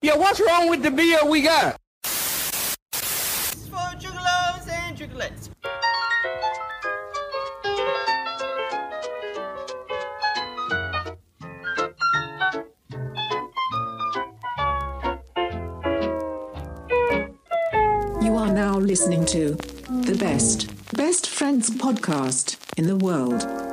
Yeah, what's wrong with the beer we got? for juggalos and juggalettes. You are now listening to the best, best friends podcast in the world.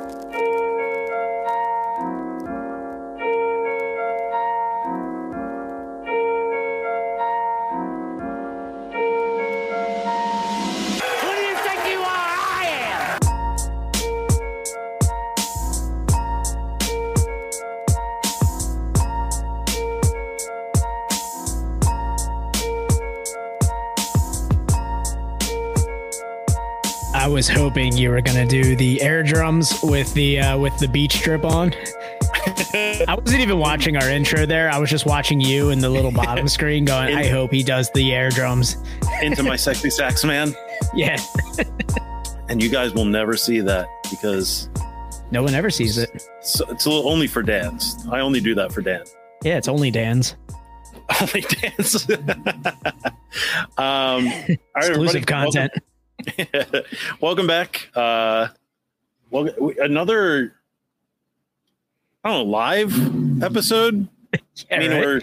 Hoping you were gonna do the air drums with the uh, with the beach drip on. I wasn't even watching our intro there. I was just watching you in the little bottom screen, going, "I hope he does the air drums." into my sexy sax man. Yeah, And you guys will never see that because no one ever sees it. it's, it's only for Dan's. I only do that for Dan. Yeah, it's only Dan's Only Dan's. um, exclusive everybody, content. Welcome, welcome back. Uh, well, another I don't know live episode. Yeah, I mean, right? we're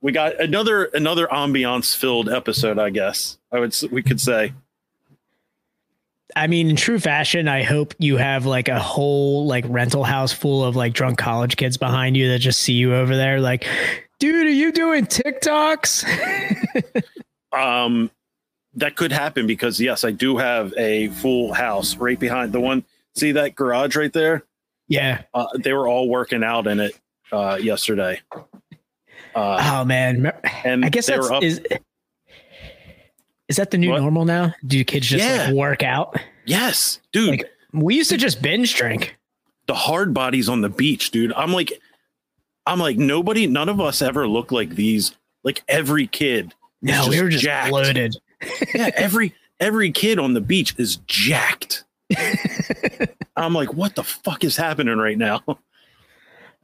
we got another another ambiance filled episode. I guess I would we could say. I mean, in true fashion, I hope you have like a whole like rental house full of like drunk college kids behind you that just see you over there, like, dude, are you doing TikToks? Um, that could happen because yes, I do have a full house right behind the one. See that garage right there? yeah. Uh, they were all working out in it uh, yesterday. Uh, Oh man, and I guess that's up. is. Is that the new What? normal now? Do kids just Yeah. like work out? yes, dude. Like- We used to just binge drink. the hard bodies on the beach, dude. I'm like, I'm like nobody. None of us ever look like these. Like every kid. No, we were just jacked. bloated. Yeah, every every kid on the beach is jacked. I'm like, what the fuck is happening right now?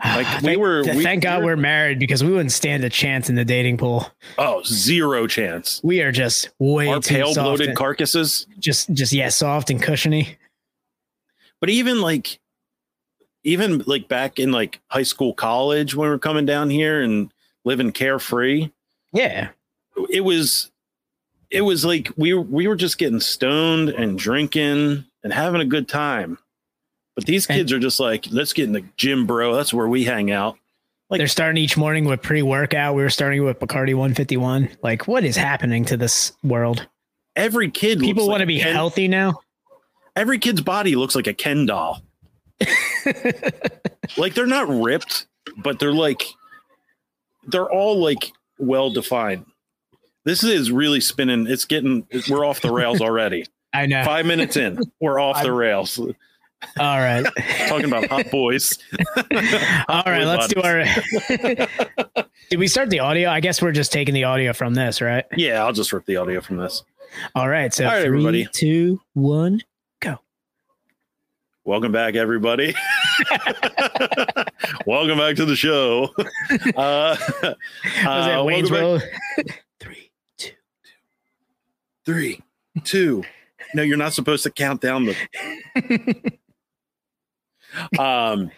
Ah, like, we thank, were- th- we- thank God we were- we're married because we wouldn't stand a chance in the dating pool. Oh, zero chance. We are just way Our too pale bloated and- carcasses. just just yeah, soft and cushiony. But even like, even like back in like high school, college, when we were coming down here and living carefree, Yeah, it was, it was like we we were just getting stoned and drinking and having a good time. But these And- kids are just like, let's get in the gym, bro. That's where we hang out. Like- they're starting each morning with pre-workout. We were starting with Bacardi 151. Like, what is happening to this world? Every kid, People want to be Ken- healthy now. Every kid's body looks like a Ken doll. like they're not ripped, but they're like they're all like well defined. This is really spinning. It's getting we're off the rails already. I know. Five minutes in, we're off the rails. All right. Talking about hot boys. All right, boy let's do our. Did we start the audio? I guess we're just taking the audio from this, right? Yeah, I'll just rip the audio from this. All right. So All right, three, everybody. two, one. Go. Welcome back, everybody. welcome back to the show. Uh, Was uh, it Wayne's welcome back- World? Three, two. Three, two. No, you're not supposed to count down the. um.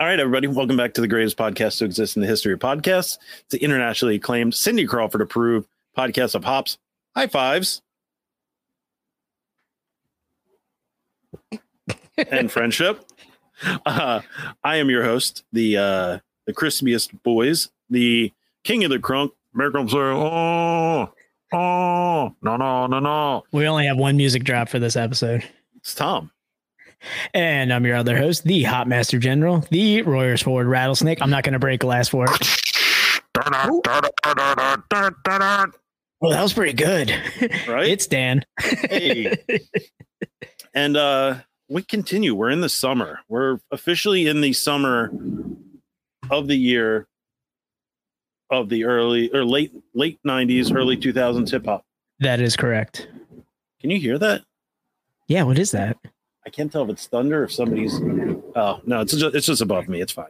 All right, everybody. Welcome back to the greatest podcast to exist in the history of podcasts. It's the internationally acclaimed Cindy Crawford approved podcast of hops, high fives, and friendship. Uh, I am your host, the uh, the crispiest boys, the king of the crunk. Make 'em say, oh, oh, no, no, no, no. We only have one music drop for this episode. It's Tom. And I'm your other host, the Hot Master General, the Royers Forward Rattlesnake. I'm not going to break glass for it. Well, that was pretty good. Right? It's Dan. Hey. and uh we continue. We're in the summer. We're officially in the summer of the year of the early or late late 90s, early 2000s hip hop. That is correct. Can you hear that? Yeah, what is that? I can't tell if it's thunder or if somebody's Oh, no, it's just, it's just above me. It's fine.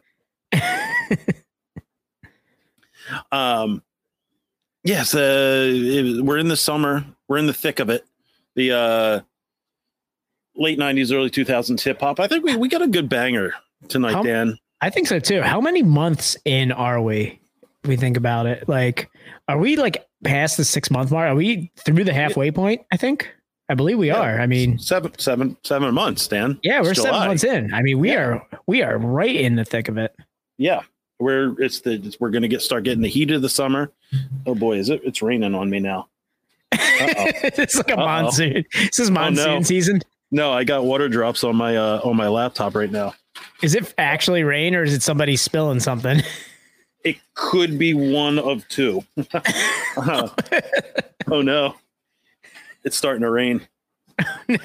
Um, yes, uh, it- we're in the summer. We're in the thick of it. The uh, late '90s, early 2000s hip hop. I think we, we got a good banger tonight, How- Dan. I think so too. How many months in are we? We think about it. Like, are we like past the six month mark? Are we through the halfway point? I think. I believe we Yeah. are. I mean, Seven, seven, seven months, Dan. yeah, we're seven months in. I mean, we Yeah. are we are right in the thick of it. Yeah, we're it's the it's, we're gonna get start getting the heat of the summer. Oh boy, is it? It's raining on me now. It's like a Uh-oh. monsoon. This is monsoon no. season. No, I got water drops on my uh on my laptop right now. Is it actually rain or is it somebody spilling something? It could be one of two. Uh, oh no, it's starting to rain. all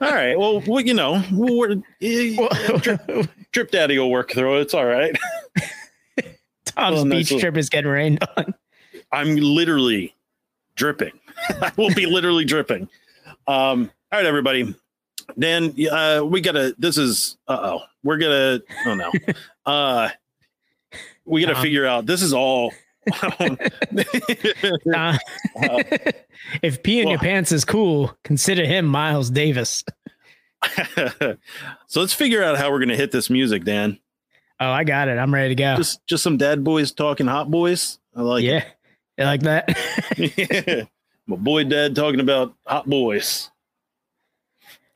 right. Well, well you know, we're, eh, drip, drip daddy will work through it. It's all right. Tom's Well, beach trip is getting rained on. I'm literally dripping. I will be literally dripping. Um, all right, everybody. Dan, uh, we gotta. This is. Uh oh. We're gonna. Oh no. Uh, we gotta Um, figure out. This is all. Uh, if pee in your pants is cool, consider him Miles Davis. so let's figure out how we're gonna hit this music, Dan. Oh, I got it. I'm ready to go. Just just some dad boys talking hot boys. I like yeah. You like that? it. My boy dad talking about hot boys.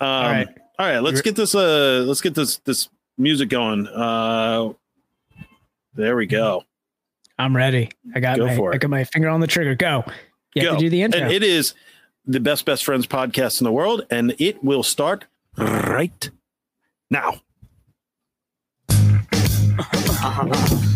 Um, all right. right. All right. Let's get this. Uh, let's get this this music going. Uh, there we go. I'm ready. I got Go my for it. I got my finger on the trigger. Go. You have Go. to do the intro. And it is the best best friends podcast in the world, and it will start right now. Uh-huh.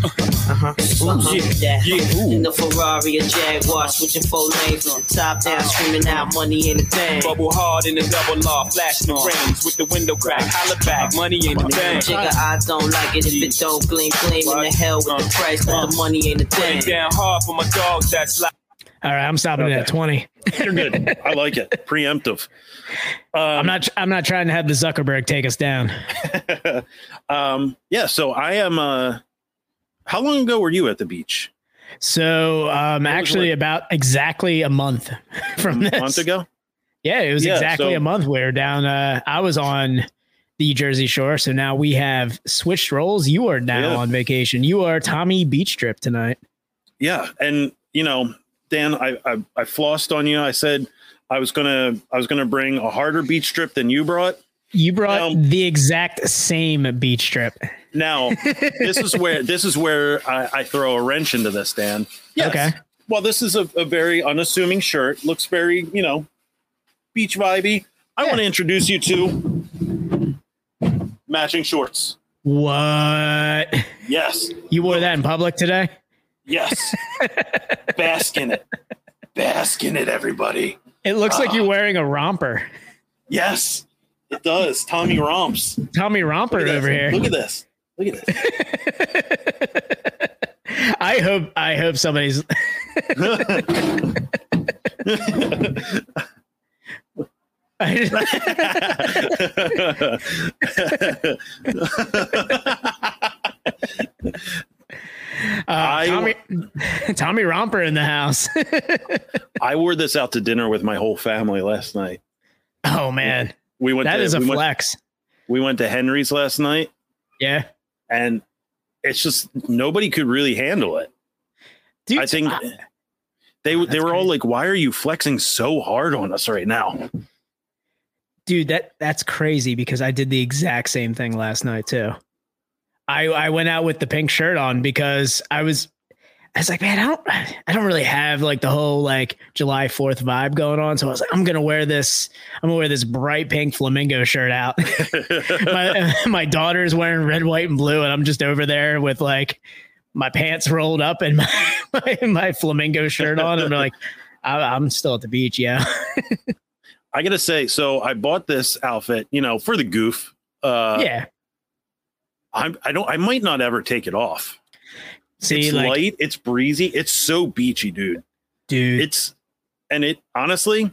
Uh-huh. Uh-huh. Yeah, yeah. In the Ferrari or Jaguar, switching four lanes, on top down, screaming out, money ain't a thing. Bubble hard in the double law, flashing the rings with the window crack. Holla back, money ain't a thing. Jigga, I don't like it if it don't gleam, gleam. In the hell with the price, but the money Put it thing. down hard for my dogs that's like. All right, I'm stopping it at 20. You're good. I like it. Preemptive. Um, I'm not I'm not trying to have the Zuckerberg take us down. um, yeah. So I am. Uh, how long ago were you at the beach? So um actually like- about exactly a month from A this. month ago. Yeah, it was Yeah, exactly so- a month. We were down. Uh, I was on the Jersey Shore, so now we have switched roles. You are now Yeah. on vacation. You are Tommy Beach Trip tonight. Yeah, and you know, Dan, I, I I flossed on you. I said I was gonna I was gonna bring a harder beach drip than you brought. You brought Now- the exact same beach trip. Now, this is where this is where I, I throw a wrench into this, Dan. Yes. Okay. Well, this is a, a very unassuming shirt. Looks very, you know, beach vibey. I Yeah. want to introduce you to matching shorts. What? Yes. You wore that in public today? Yes. Bask in it. Bask in it, everybody. It looks like Ah. you're wearing a romper. Yes, it does. Tommy Romps. Tommy Romper over here. Look at this. Look at this. I hope I hope somebody's Uh, I- Tommy, Tommy Romper in the house. I wore this out to dinner with my whole family last night. oh man, We went that to is a we went, flex. we went to Henry's last night, Yeah, and it's just nobody could really handle it. dude. I think I- they they that's were all like, "Why are you flexing so hard on us right now?" dude, that that's crazy because I did the exact same thing last night too. I I went out with the pink shirt on because I was I was like, man, I don't I don't really have like the whole like July 4th vibe going on. So I was like, I'm gonna wear this, I'm gonna wear this bright pink flamingo shirt out. my my daughter's wearing red, white, and blue, and I'm just over there with like my pants rolled up and my my, my flamingo shirt on. And I'm like, I, I'm still at the beach, yeah. I gotta say, so I bought this outfit, you know, for the goof. Uh, yeah. I'm, I don't. I might not ever take it off. See, it's like, light. It's breezy. It's so beachy, dude. dude, It's and it honestly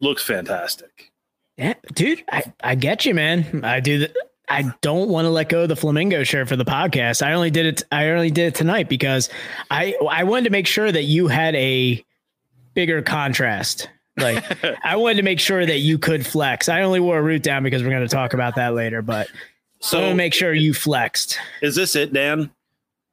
looks fantastic. Yeah, dude, I, I get you, man. I do. The, I don't want to let go of the flamingo shirt for the podcast. I only did it. I only did it tonight because I I wanted to make sure that you had a bigger contrast. Like I wanted to make sure that you could flex. I only wore a root down because we're going to talk about that later. But so make sure you flexed. Is this it, Dan?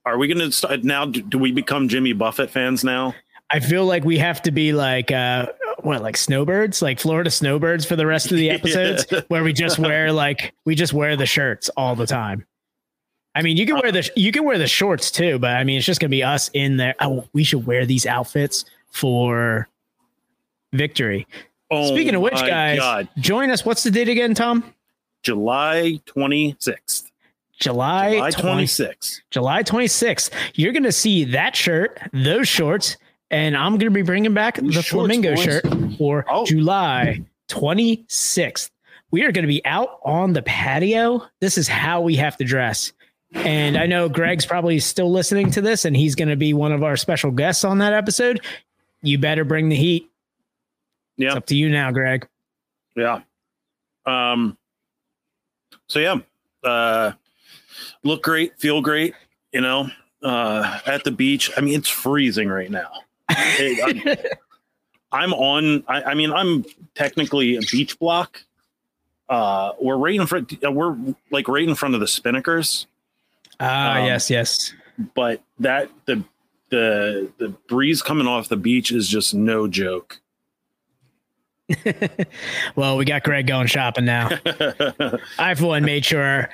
Are we going to start now? Do, do we become Jimmy Buffett fans now? I feel like we have to be like uh what like snowbirds, like Florida snowbirds for the rest of the episodes yeah. where we just wear like we just wear the shirts all the time. I mean, you can wear the you can wear the shorts too, but I mean, it's just gonna be us in there. Oh, we should wear these outfits for victory. Oh Speaking of which, guys, God. join us. What's the date again, Tom? July twenty sixth. July, July 26th. July 26th. You're going to see that shirt, those shorts, and I'm going to be bringing back the flamingo boys. shirt for oh. July 26th. We are going to be out on the patio. This is how we have to dress. And I know Greg's probably still listening to this, and he's going to be one of our special guests on that episode. You better bring the heat. Yeah, it's up to you now, Greg. Yeah. Um. So yeah, uh, look great, feel great. You know, uh, at the beach. I mean, it's freezing right now. I'm, I'm, on. I, I, mean, I'm technically a beach block. Uh, we're right in front. Uh, we're like right in front of the Spinnakers. Ah, um, yes, yes. But that the the the breeze coming off the beach is just no joke. well, we got Greg going shopping now. I, for one, made sure,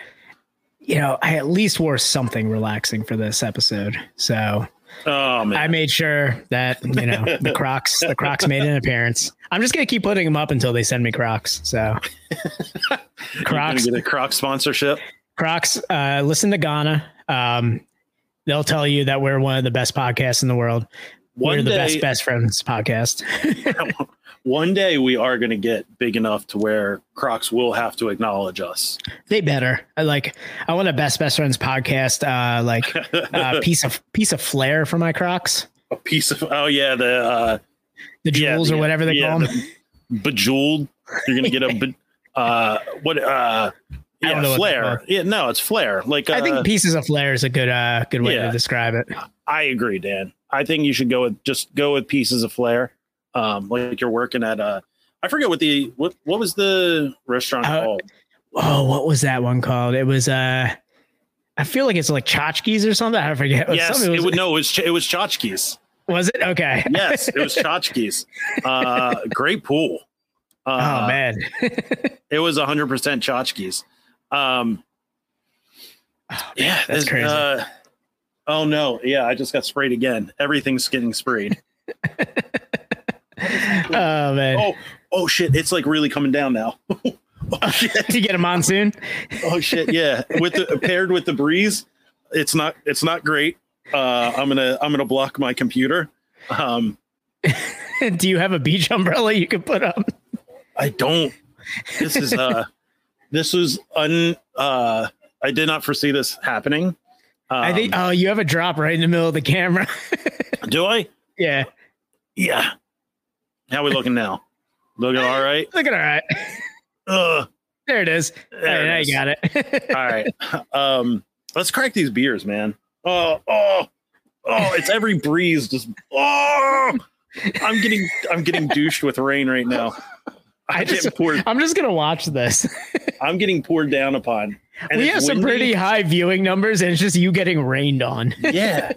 you know, I at least wore something relaxing for this episode. So Oh man! I made sure that you know the Crocs, the Crocs made an appearance. I'm just gonna keep putting them up until they send me Crocs. So Crocs, get a Croc sponsorship. Crocs, uh, listen to Ghana. Um, they'll tell you that we're one of the best podcasts in the world. One we're day, the best best friends podcast. One day we are going to get big enough to where Crocs will have to acknowledge us. They better. I like. I want a best best friends podcast. Uh, like a uh, piece of piece of flair for my Crocs. A piece of oh yeah the uh, the jewels yeah, or whatever they yeah, call them. bejeweled. You're gonna get a uh what uh yeah flair. Yeah, no, it's flair. Like I think uh, pieces of flair is a good uh good way yeah, to describe it. I agree, Dan. I think you should go with just go with pieces of flair um, like you're working at uh I forget what the what what was the restaurant uh, called? Oh, what was that one called? It was uh I feel like it's like Chotchkie's or something. I forget. Yes, it, was, it would no, it was it was Chotchkie's. Was it okay? yes, it was Chotchkie's. Uh, great pool. Uh, oh man, it was 100 percent Chotchkie's. Um, oh, yeah, that's crazy. Uh, oh no, yeah, I just got sprayed again. Everything's getting sprayed. oh man. Oh, oh shit! It's like really coming down now. oh shit! you get a monsoon? oh shit! Yeah, with the paired with the breeze, it's not it's not great. Uh, I'm gonna I'm gonna block my computer. Um, Do you have a beach umbrella you can put up? I don't. This is uh, this was un. Uh, I did not foresee this happening. Um, I think. Oh, you have a drop right in the middle of the camera. do I? Yeah. Yeah. How we looking now? Looking all right? Looking all right. Ugh. There it is. There right, it is. I got it. all right. Um, let's crack these beers, man. Oh, oh, oh, it's every breeze just oh I'm getting I'm getting douched with rain right now. I just, poured, I'm just gonna watch this. I'm getting poured down upon. we have some pretty high viewing numbers, and it's just you getting rained on. yeah.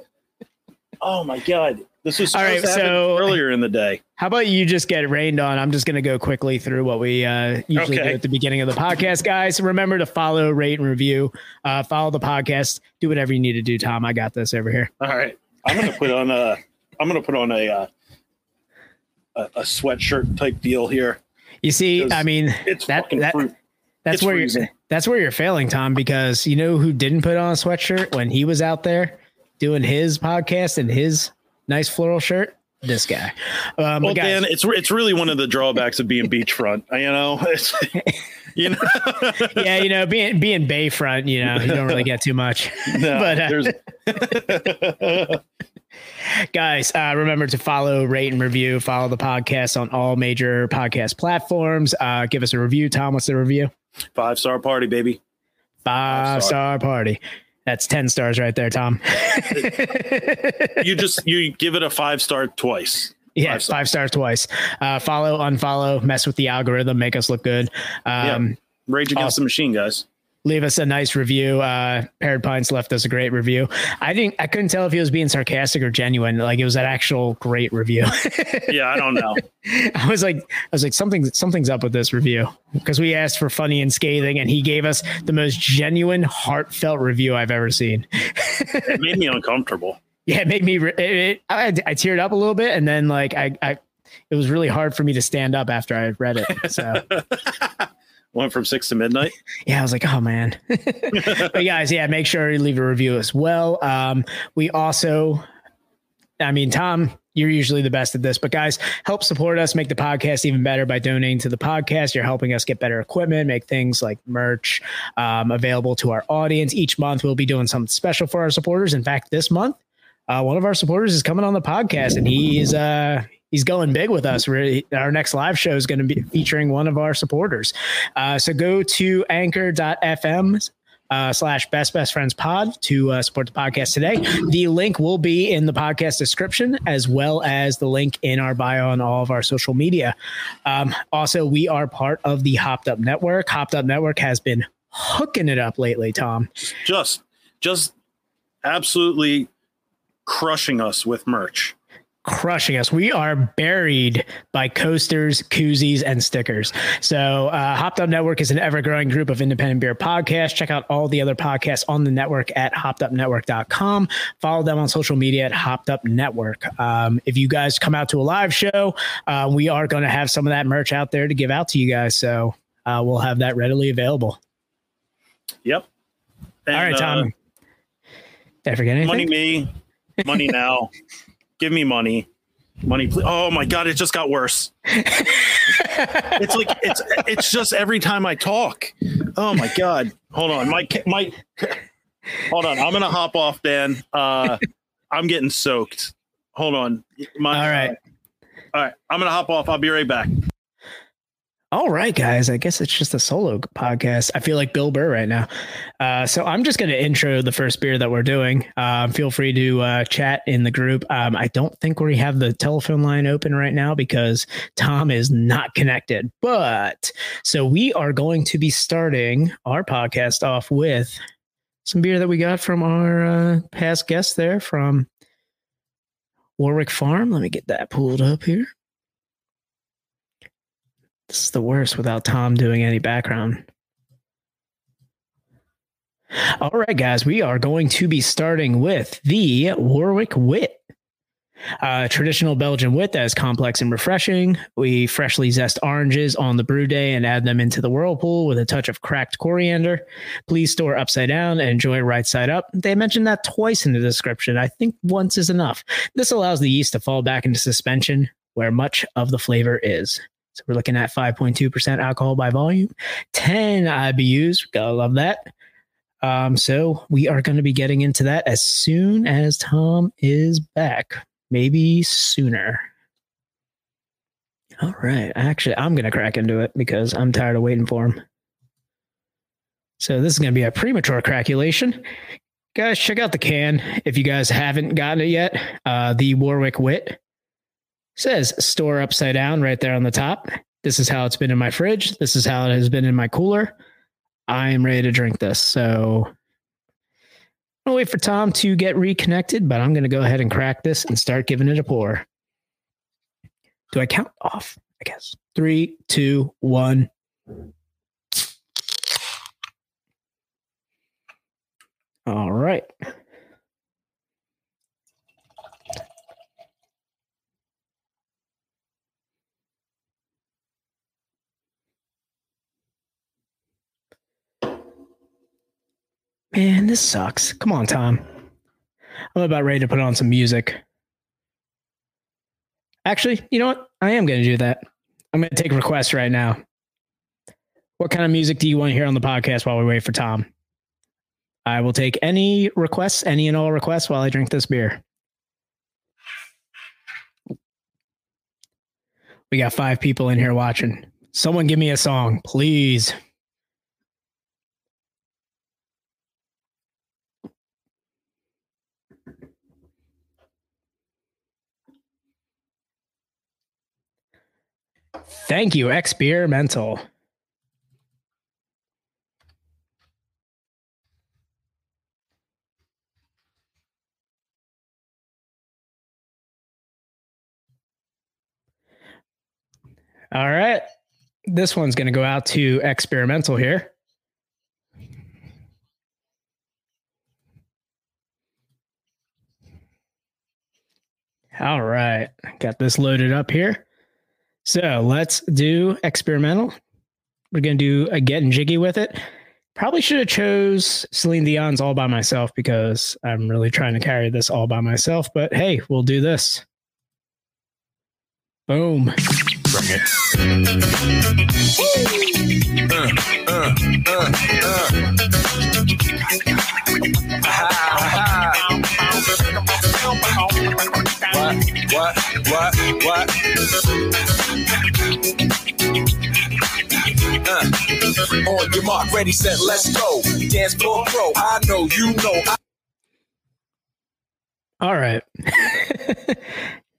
Oh my god. This was all right. So earlier in the day. How about you just get rained on? I'm just going to go quickly through what we uh, usually okay. do at the beginning of the podcast, guys. Remember to follow, rate, and review. Uh, follow the podcast. Do whatever you need to do, Tom. I got this over here. All right. I'm going to put on a. I'm going to put on a, uh, a a sweatshirt type deal here. You see, I mean, it's that, fucking that, fruit. That's it's where freezing. you're. That's where you're failing, Tom. Because you know who didn't put on a sweatshirt when he was out there doing his podcast and his nice floral shirt. This guy. Um, well, guys, Dan, it's it's really one of the drawbacks of being beachfront. You know, it's, you know. yeah, you know, being being bayfront, you know, you don't really get too much. No, but uh, guys, uh, remember to follow, rate, and review. Follow the podcast on all major podcast platforms. Uh, give us a review. Tom, what's the review? Five star party, baby. Five star party. That's 10 stars right there, Tom. You just you give it a five star twice. Yeah, Five five, stars. twice. Uh, follow, unfollow, mess with the algorithm, make us look good. Um, Rage Against Awesome. the Machine, guys. Leave us a nice review. Uh, Paired Pints left us a great review. I didn't, I couldn't tell if he was being sarcastic or genuine. Like it was an actual great review. Yeah, I don't know. I was like, I was like, something, something's up with this review because we asked for funny and scathing, and he gave us the most genuine, heartfelt review I've ever seen. It made me uncomfortable. yeah, it made me. It, it, I, I teared up a little bit, and then like I, I, it was really hard for me to stand up after I read it. So Went from six to midnight. yeah, I was like, oh man. but guys, yeah, make sure you leave a review as well. Um, we also, I mean, Tom, you're usually the best at this, but guys, help support us, make the podcast even better by donating to the podcast. You're helping us get better equipment, make things like merch um, available to our audience. Each month, we'll be doing something special for our supporters. In fact, this month, uh, one of our supporters is coming on the podcast, and he's uh, he's going big with us. Really, our next live show is going to be featuring one of our supporters. Uh, so go to anchor.fm uh, slash best best friends pod to uh, support the podcast today. The link will be in the podcast description as well as the link in our bio on all of our social media. Um, also, we are part of the Hopped Up Network. Hopped Up Network has been hooking it up lately, Tom. Just just absolutely crushing us with merch. crushing us. We are buried by coasters, koozies, and stickers. So, uh, Hopped Up Network is an ever growing group of independent beer podcasts. Check out all the other podcasts on the network at hoppedupnetwork.com. Follow them on social media at Hopped Up Network. Um, if you guys come out to a live show, uh, we are going to have some of that merch out there to give out to you guys. So, uh, we'll have that readily available. Yep. And, all right, Tom. uh, Did I forget anything? money me, money now. Give me money. Money, please. Oh my god, it just got worse. it's like it's it's just every time I talk. Oh my god. Hold on. My my Hold on. I'm going to hop off, Dan. Uh I'm getting soaked. Hold on. My, All right. all right. I'm going to hop off. I'll be right back. All right, guys. I guess it's just a solo podcast. I feel like Bill Burr right now. Uh, so I'm just going to intro the first beer that we're doing. Um, feel free to uh, chat in the group. Um, I don't think we have the telephone line open right now because Tom is not connected. But so we are going to be starting our podcast off with some beer that we got from our uh, past guest there from Warwick Farm. Let me get that pulled up here. This is the worst without Tom doing any background. All right, guys, we are going to be starting with the Warwick Wit. Uh, traditional Belgian wit that is complex and refreshing. We freshly zest oranges on the brew day and add them into the whirlpool with a touch of cracked coriander. Please store upside down and enjoy right side up. They mentioned that twice in the description. I think once is enough. This allows the yeast to fall back into suspension where much of the flavor is. So we're looking at 5.2% alcohol by volume, 10 IBUs. Gotta love that. Um, so we are going to be getting into that as soon as Tom is back, maybe sooner. All right. Actually, I'm going to crack into it because I'm tired of waiting for him. So this is going to be a premature craculation. Guys, check out the can if you guys haven't gotten it yet. Uh, the Warwick Wit says store upside down right there on the top. This is how it's been in my fridge. This is how it has been in my cooler. I am ready to drink this. So I'll wait for Tom to get reconnected, but I'm going to go ahead and crack this and start giving it a pour. Do I count off? I guess. Three, two, one. All right. Man, this sucks. Come on, Tom. I'm about ready to put on some music. Actually, you know what? I am going to do that. I'm going to take requests right now. What kind of music do you want to hear on the podcast while we wait for Tom? I will take any requests, any and all requests while I drink this beer. We got five people in here watching. Someone give me a song, please. Thank you, experimental. All right. This one's going to go out to experimental here. All right. Got this loaded up here. So let's do experimental. We're going to do a getting jiggy with it. Probably should have chose Celine Dion's all by myself because I'm really trying to carry this all by myself. But hey, we'll do this. Boom. Bring it. Uh, uh, uh, What? What? What? Uh, on your mark, ready, set, let's go. Dance floor pro. I know, you know. I- All right.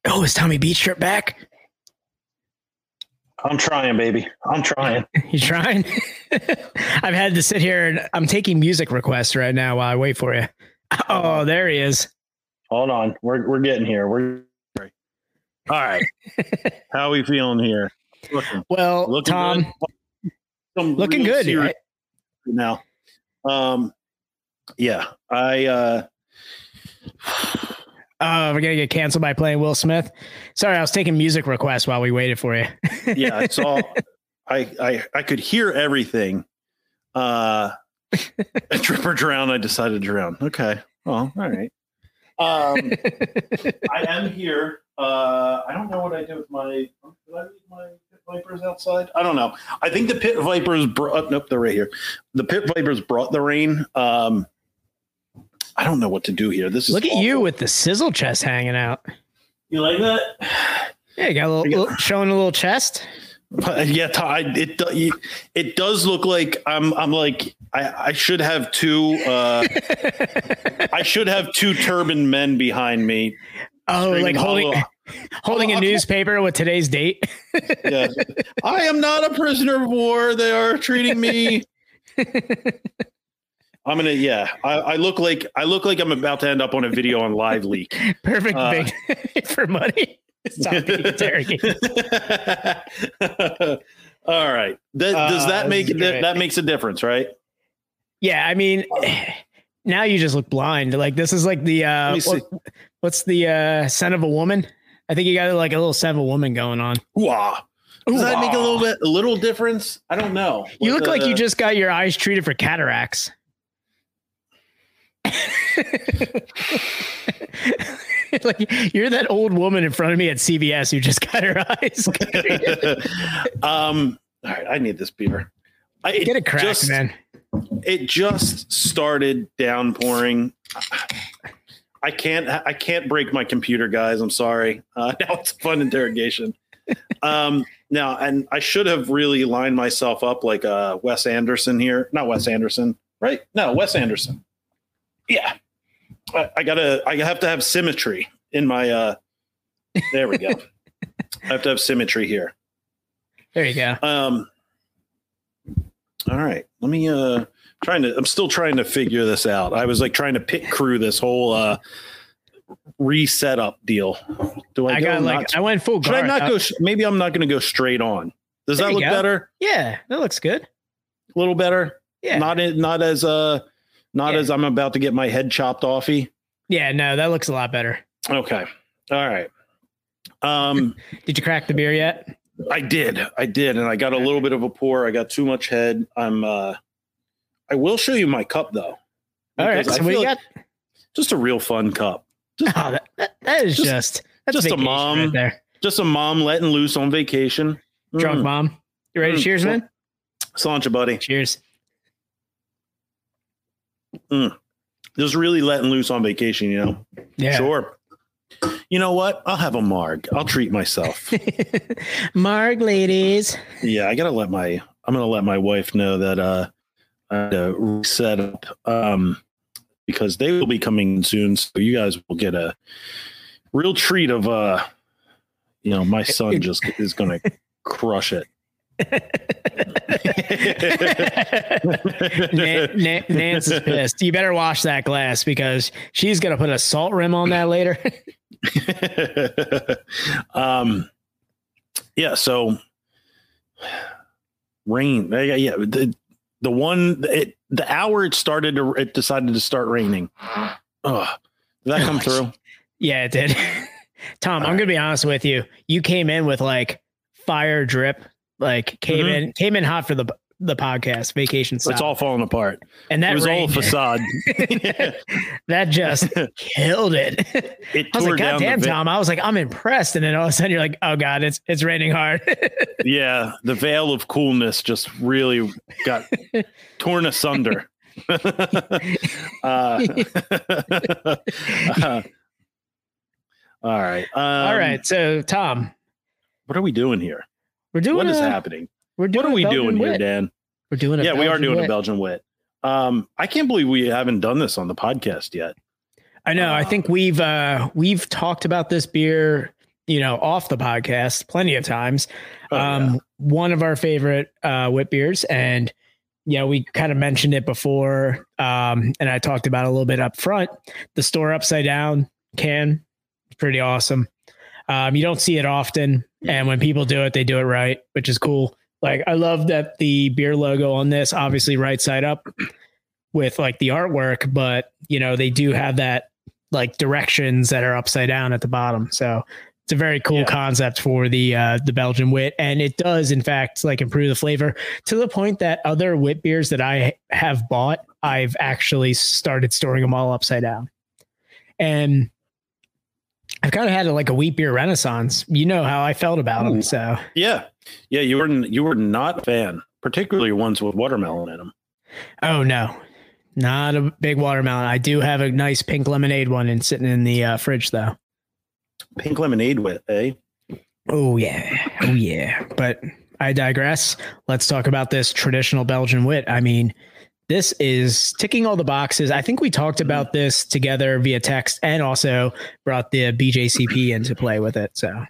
oh, is Tommy Beach Trip back? I'm trying, baby. I'm trying. You trying? I've had to sit here and I'm taking music requests right now while I wait for you. Oh, there he is. Hold on. We're we're getting here. We're all right. How are we feeling here? Looking, Well, looking Tom, good. Some looking good. serious now. Um, yeah, I uh, Oh, we're gonna get canceled by playing Will Smith. Sorry, I was taking music requests while we waited for you. yeah, I saw. I I I could hear everything. Uh, a trip or drown. I decided to drown. Okay. Well, all right. Um, I am here. Uh, I don't know what I did with my. Did I leave my pit vipers outside? I don't know. I think the pit vipers brought. Nope, they're right here. The pit vipers brought the rain. Um, I don't know what to do here. This is Look at awful. you with the sizzle chest hanging out. You like that? Yeah, you got a little, got- little- showing a little chest. But, yeah, it it does look like I'm I'm like I, I should have two uh I should have two turban men behind me. Oh, like holding hollow- holding a newspaper with today's date. Yeah. I am not a prisoner of war. They are treating me. I'm gonna yeah. I, I look like I look like I'm about to end up on a video on Live Leak. Perfect Uh, for money. Stop being interrogated. All right. That, does Uh, that make that, that makes a difference, right? Yeah, I mean, now you just look blind. Like this is like the uh, Let me see. what- what's the uh, scent of a woman? I think you got like a little scent of a woman going on. Wow. Does that make a little bit a little difference? I don't know. You look like you just got your eyes treated for cataracts. like you're that old woman in front of me at CVS who just got her eyes. um all right, I need this beer. I Get it cracked, just, man. It just started downpouring. I can't I can't break my computer, guys. I'm sorry. Uh, now it's a fun interrogation. um now and I should have really lined myself up like uh Wes Anderson here. Not Wes Anderson, right? No, Wes Anderson. Yeah. I, I gotta I have to have symmetry in my uh there we go. I have to have symmetry here. There you go. Um. All right. Let me. Uh. Trying to. I'm still trying to figure this out. I was like trying to pit crew this whole uh reset up deal. Do I, I go got like I went full should I not Uh, go? sh- Maybe I'm not going to go straight on. Does There that look go. better? Yeah, that looks good. A little better. Yeah. Not in, not as uh not Yeah. as I'm about to get my head chopped offy. Yeah, no, that looks a lot better. Okay. All right. Um. Did you crack the beer yet? I did. I did. And I got a little bit of a pour. I got too much head. I'm uh I will show you my cup though. All right. So what you like got? just a real fun cup. Oh, that, that, is Just- just, just a mom. right there. Just a mom letting loose on vacation. Drunk Mm. mom. You ready to Mm. cheers, man? Sláinte, buddy. Cheers. Just really letting loose on vacation, you know. Yeah. Sure. You know what? I'll have a marg. I'll treat myself. Marg, ladies. yeah, I gotta let my I'm gonna let my wife know that uh I had to reset up um because they will be coming soon. So you guys will get a real treat of uh you know, my son just is gonna crush it. Nan- Nan- Nance is pissed. You better wash that glass because she's gonna put a salt rim on that later. um, yeah. So rain. Yeah, yeah. The the one it the hour it started to it decided to start raining. Oh, did that come through? yeah, it did. Tom, I'm gonna be honest with you. You came in with like fire drip, like came Mhm. in came in hot for the the podcast vacation style. It's all falling apart. and that it was all facade. that just killed it. It I was like, God damn, Tom. I was like, I'm impressed. And then all of a sudden you're like, oh God, it's it's raining hard. Yeah, the veil of coolness just really got torn asunder. uh, uh, all right. Um, all right. So Tom, What are we doing here? We're doing What is a- happening? We're doing What are we Belgian doing here. Dan? We're doing a Yeah, we are Belgian doing a. Belgian wit. Um, I can't believe we haven't done this on the podcast yet. I know. I think we've uh we've talked about this beer, you know, off the podcast plenty of times. Oh, um yeah. one of our favorite uh wit beers and yeah, we kind of mentioned it before. Um, and I talked about a little bit up front. The store upside down can pretty awesome. Um, you don't see it often, and when people do it, they do it right, which is cool. Like I love that the beer logo on this, obviously right side up with like the artwork, but you know, they do have that like directions that are upside down at the bottom. So it's a very cool Yeah. concept for the uh the Belgian wit. And it does in fact like improve the flavor to the point that other wit beers that I have bought, I've actually started storing them all upside down. And I've kind of had like a wheat beer renaissance. You know how I felt about them. So Yeah, yeah. You were you were not a fan, particularly ones with watermelon in them. Oh no, not a big watermelon. I do have a nice pink lemonade one and sitting in the uh, fridge though. Pink lemonade with, eh? Oh yeah, oh yeah. But I digress. Let's talk about this traditional Belgian wit. I mean, this is ticking all the boxes. I think we talked about this together via text and also brought the BJCP into play with it. So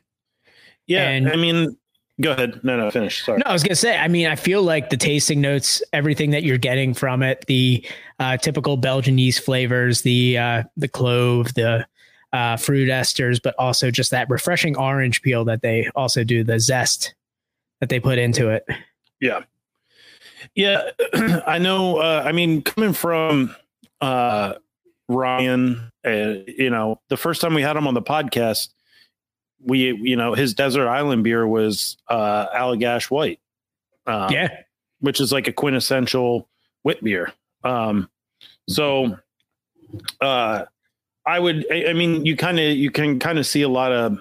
Yeah, And- I mean, go ahead. No, no, finish. Sorry. No, I was gonna say. I mean, I feel like the tasting notes, everything that you're getting from it, the uh, typical Belgian yeast flavors, the uh, the clove, the uh, fruit esters, but also just that refreshing orange peel that they also do, the zest that they put into it. Yeah. Yeah, I know. Uh, I mean, coming from uh, Ryan, uh, you know, the first time we had him on the podcast, we, you know, his desert island beer was uh, Allagash White, uh, yeah, which is like a quintessential wit beer. Um, so, uh, I would, I, I mean, you kind of, you can kind of see a lot of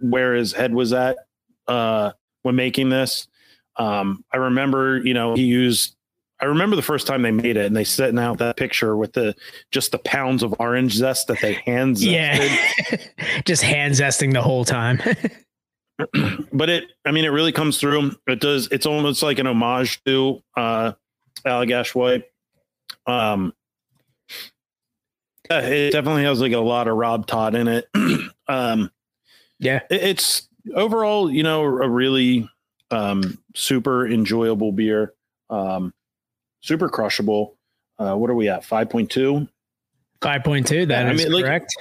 where his head was at uh, when making this. Um, I remember, you know, he used. I remember the first time they made it, and they sent out that picture with the just the pounds of orange zest that they hand zested. yeah, just hand zesting the whole time. but it, I mean, it really comes through. It does. It's almost like an homage to uh, Allagash White. Um, yeah, it definitely has like a lot of Rob Tod in it. um, yeah, it- it's overall, you know, a really um, super enjoyable beer. Um, super crushable. Uh, what are we at? Five point two. five point two. That I is mean, like- correct.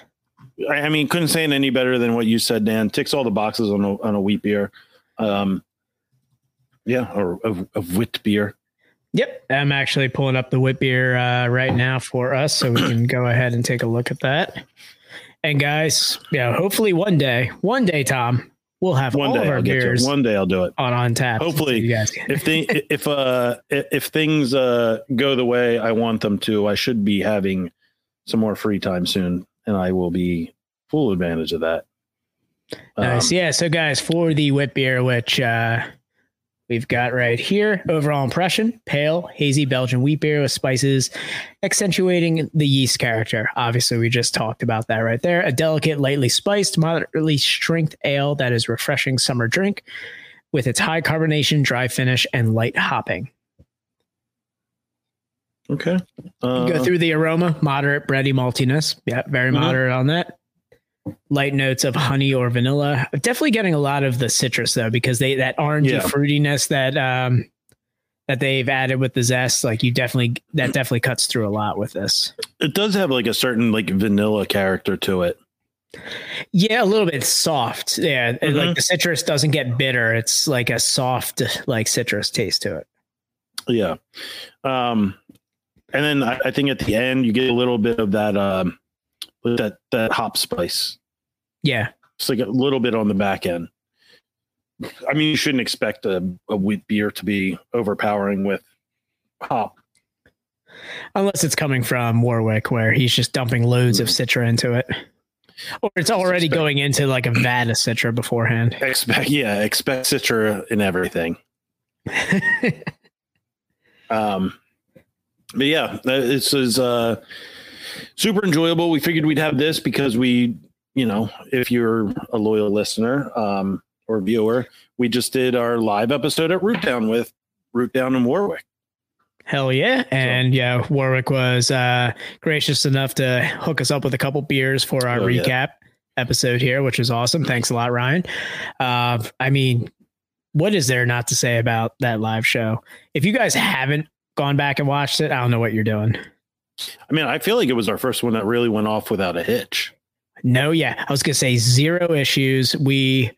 I, I mean, couldn't say it any better than what you said, Dan. Ticks all the boxes on a on a wheat beer. Um, yeah, or of, of wit beer. Yep, I'm actually pulling up the wit beer uh, right now for us, so we can go ahead and take a look at that. And guys, yeah, hopefully one day, one day, Tom, we'll have One all day of our I'll get to it. beers One day I'll do it. on on tap. Hopefully, you guys. Can. if they if uh if things uh go the way I want them to, I should be having some more free time soon, and I will be full advantage of that. Nice. Um, yeah. So, guys, for the wit beer, which uh, we've got right here, overall impression pale, hazy Belgian wheat beer with spices, accentuating the yeast character. Obviously, we just talked about that right there. A delicate, lightly spiced, moderately strength ale that is refreshing summer drink with its high carbonation, dry finish, and light hopping. Okay. Uh, Go through the aroma, moderate bready maltiness. Yeah, very Mhm. moderate on that. Light notes of honey or vanilla. Definitely getting a lot of the citrus though, because they that orangey Yeah. fruitiness that um that they've added with the zest, like you definitely that definitely cuts through a lot with this. It does have like a certain like vanilla character to it. Yeah, a little bit soft. Yeah, and, Mhm. like the citrus doesn't get bitter. It's like a soft like citrus taste to it. Yeah. Um, and then I, I think at the end you get a little bit of that um that that hop spice. Yeah. It's like a little bit on the back end. I mean, you shouldn't expect a, a wheat beer to be overpowering with hop. Unless it's coming from Warwick, where he's just dumping loads of Citra into it. Or it's already Suspect- going into like a vat of Citra beforehand. Expect, yeah, expect citra in everything. Um, but yeah, this is uh, super enjoyable. We figured we'd have this because we, you know, if you're a loyal listener um, or viewer, we just did our live episode at Root Down with Root Down in Warwick. Hell yeah. And yeah, Warwick was uh, gracious enough to hook us up with a couple beers for our Oh, yeah. recap episode here, which was awesome. Thanks a lot, Ryan. Uh, I mean, what is there not to say about that live show? If you guys haven't gone back and watched it, I don't know what you're doing. I mean, I feel like it was our first one that really went off without a hitch. No, yeah. I was going to say zero issues. We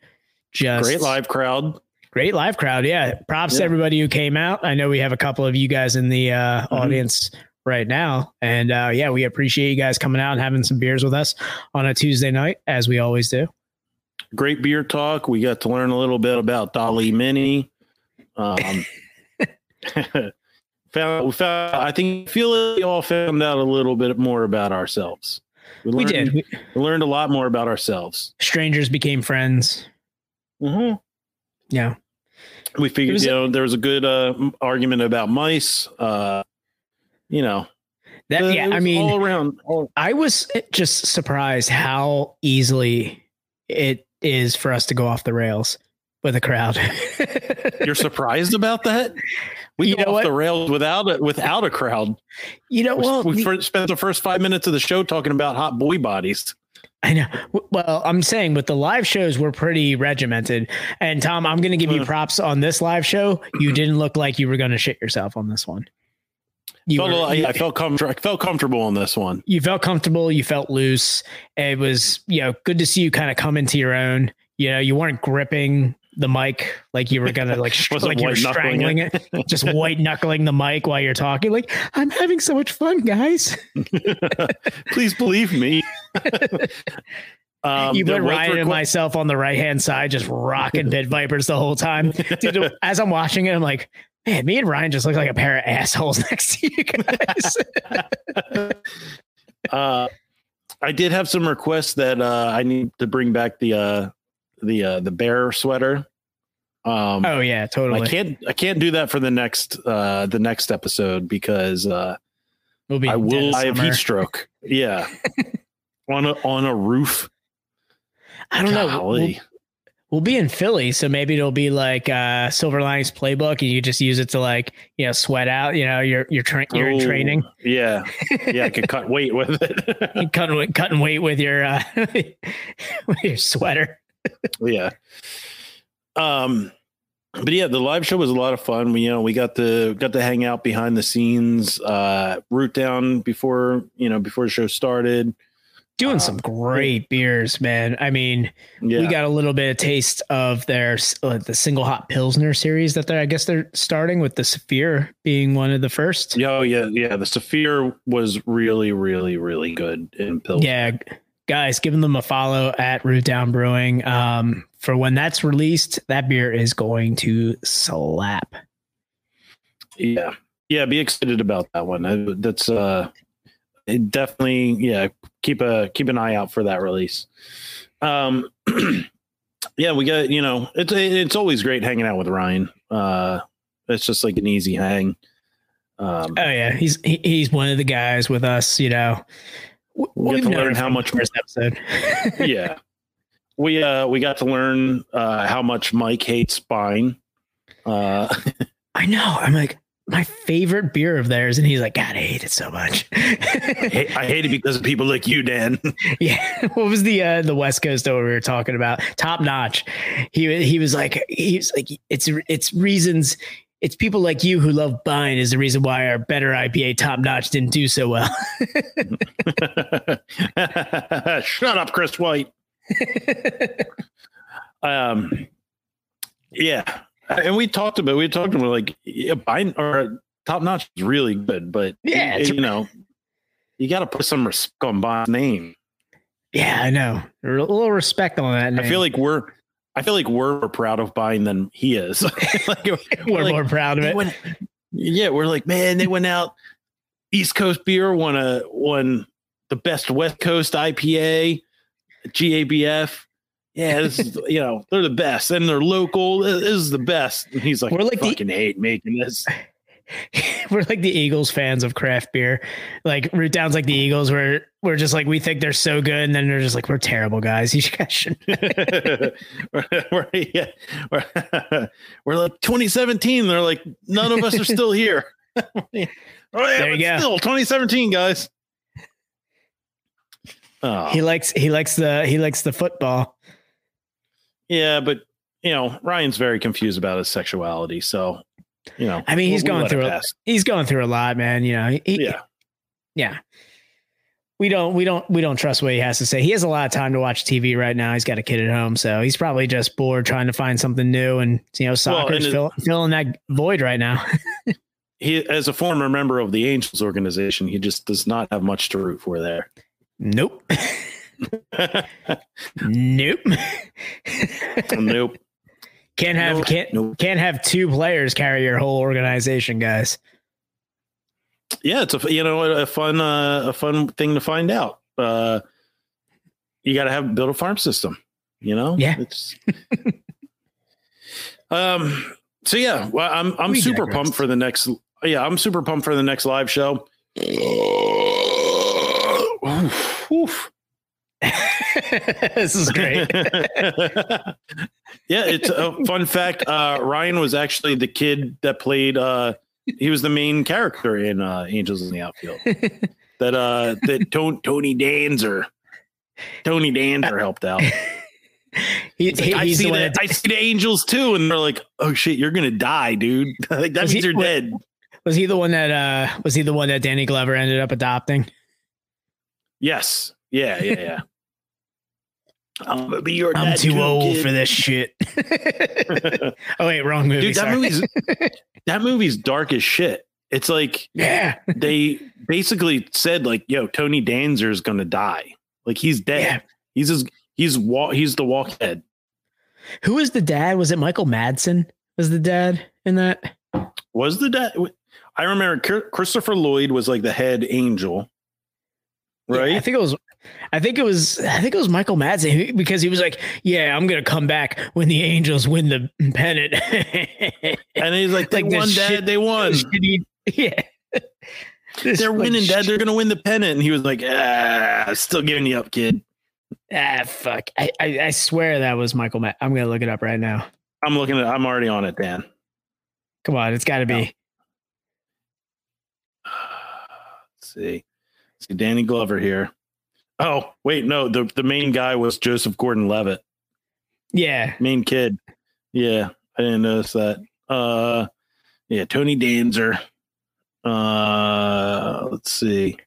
just Great live crowd. Great live crowd. Yeah. Props to everybody who came out. I know we have a couple of you guys in the uh, Mm-hmm. audience right now. And uh, yeah, we appreciate you guys coming out and having some beers with us on a Tuesday night, as we always do. Great beer talk. We got to learn a little bit about DALL-E Mini. Um, found, we found, I think, feel like we all found out a little bit more about ourselves. We learned, did. We- We learned a lot more about ourselves. strangers became friends. Mm-hmm. Yeah. We figured, was you know, there was a good uh, argument about mice. Uh, you know, That, uh, yeah. I mean, all around. All, I was just surprised how easily it is for us to go off the rails with a crowd. you're surprised about that? We You go know off what? the rails without it, without a crowd. you know, We- well, we the- spent the first five minutes of the show talking about hot boy bodies. I know. Well, I'm saying with the live shows, we're pretty regimented. And Tom, I'm going to give you props on this live show. You didn't look like you were going to shit yourself on this one. You, Felt, were- a- yeah, I felt comfortable. I felt comfortable on this one. you felt comfortable. You felt loose. It was, you know, good to see you kind of come into your own. You know, you weren't gripping the mic like you were to like, like you were strangling it, just white knuckling the mic while you're talking. Like, I'm having so much fun, guys. Please believe me. um, you put Ryan and myself on the right hand side, just rocking pit vipers the whole time. Dude, as I'm watching it, I'm like, man, me and Ryan just look like a pair of assholes next to you guys. uh, I did have some requests that uh, I need to bring back the uh, the uh, the bear sweater. Um, oh yeah, totally. I can't I can't do that for the next uh, the next episode because uh, we'll be I will I have heat stroke. Yeah, on a on a roof. I don't know. We'll, we'll be in Philly, so maybe it'll be like uh, Silver Linings Playbook, and you just use it to like you know sweat out. You know, you're you're, tra- you're in training, Yeah, yeah, I could cut weight with it. cutting cutting weight with your uh, with your sweater. Yeah. Um, but yeah, the live show was a lot of fun. We you know we got to got to hang out behind the scenes, uh, root down before you know before the show started. Doing Um, some great beers, man. I mean, Yeah, we got a little bit of taste of their uh, the single hop pilsner series that they're I guess they're starting with the Saphir being one of the first. Yeah, oh, yeah, yeah. The Saphir was really, really, really good in Pilsner. Yeah, guys, giving them a follow at Root Down Brewing. Um, for when that's released, that beer is going to slap. yeah, yeah. Be excited about that one. I- That's uh, definitely yeah. Keep a keep an eye out for that release. Um, yeah, we got you know it's it's always great hanging out with Ryan. Uh, it's just like an easy hang. Um, Oh yeah, he's he, he's one of the guys with us. You know, We get we've to learn how much- first episode. yeah, we uh we got to learn uh how much Mike hates spine. Uh, I know. I'm like, my favorite beer of theirs, and he's like, God, I hate it so much. I hate, I hate it because of people like you, Dan. yeah, what was the uh, the West Coast over we were talking about? Top notch. He he was like he was like it's it's reasons. It's people like you who love buying is the reason why our better IPA top notch didn't do so well. Shut up, Chris White. um, yeah, and we talked about we talked about like yeah, Biden or top notch is really good, but Yeah, it's- you know, you got to put some respect on Biden's name. yeah, I know. A little respect on that. I feel like we're, I feel like we're more proud of buying than he is. like, we're like, more proud of it. went- yeah, we're like, man, they went out. East Coast beer won a won the best West Coast IPA, GABF. Yeah, this is you know they're the best, and they're local. This is the best. And he's like, We're like the- fucking hate making this. we're like the Eagles fans of craft beer. Like Root Down's like the Eagles, where we're just like we think they're so good, and then they're just like we're terrible guys. You guys should. we're, we're- yeah, we're, we're like 2017. They're like none of us are still here. oh, yeah, There you go. Still 2017, guys. Oh. He likes he likes the he likes the football. Yeah, but you know, Ryan's very confused about his sexuality. So, you know, I mean, he's we'll- we'll going it through a, he's going through a lot, man. You know, he, Yeah, yeah. We don't we don't we don't trust what he has to say. He has a lot of time to watch TV right now. He's got a kid at home, so he's probably just bored trying to find something new. And you know, soccer's and it- fill, filling that void right now. he as a former member of the Angels organization, he just does not have much to root for there. nope, nope. nope. Can't have Nope. can't Nope. can't have two players carry your whole organization, guys. Yeah, it's a you know a fun uh, a fun thing to find out. Uh, you got to have build a farm system. You know. Yeah. It's, um. So yeah, well, I'm I'm We super digress. pumped for the next. Yeah, I'm super pumped for the next live show. Oof, oof. this is great. yeah, it's a fun fact. Uh, Ryan was actually the kid that played. Uh, he was the main character in uh, Angels in the Outfield. that uh, that Tony, Tony Danza, Tony Danza helped out. He, like, he- I see the the, I see the Angels too, and they're like, "Oh shit, you're gonna die, dude! like that Was means he- you're dead." was he the one that uh was he the one that Danny Glover ended up adopting? Yes, yeah, yeah, yeah. Um, I'm gonna be your I'm too old kid. for this shit. oh wait, wrong movie. Dude, that sorry. movie's that movie's dark as shit. It's like yeah, they basically said like, "Yo, Tony Danza is gonna die. Like he's dead. yeah. He's his, he's wa- he's the walk dead." Who was the dad? Was it Michael Madsen? Was the dad in that? Was the dad? I remember Christopher Lloyd was like the head angel, Yeah, right? I think it was. I think it was. I think it was Michael Madsen who- because he was like, "Yeah, I'm gonna come back when the Angels win the pennant." and he's like, "They Like won, Dad. shit- they won. Shitty- yeah, This They're winning, Dad. They're gonna win the pennant." And he was like, "Ah, still giving you up, kid." Ah, fuck! I, I I swear that was Michael. Mad- I'm gonna look it up right now. I'm looking at. I'm already on it, Dan. Come on, it's got to be. No. Let's see. See Danny Glover here. Oh, wait, no, the, the main guy was Joseph Gordon Levitt. Yeah, Main kid. Yeah, I didn't notice that. Uh yeah, Tony Danza. Uh let's see.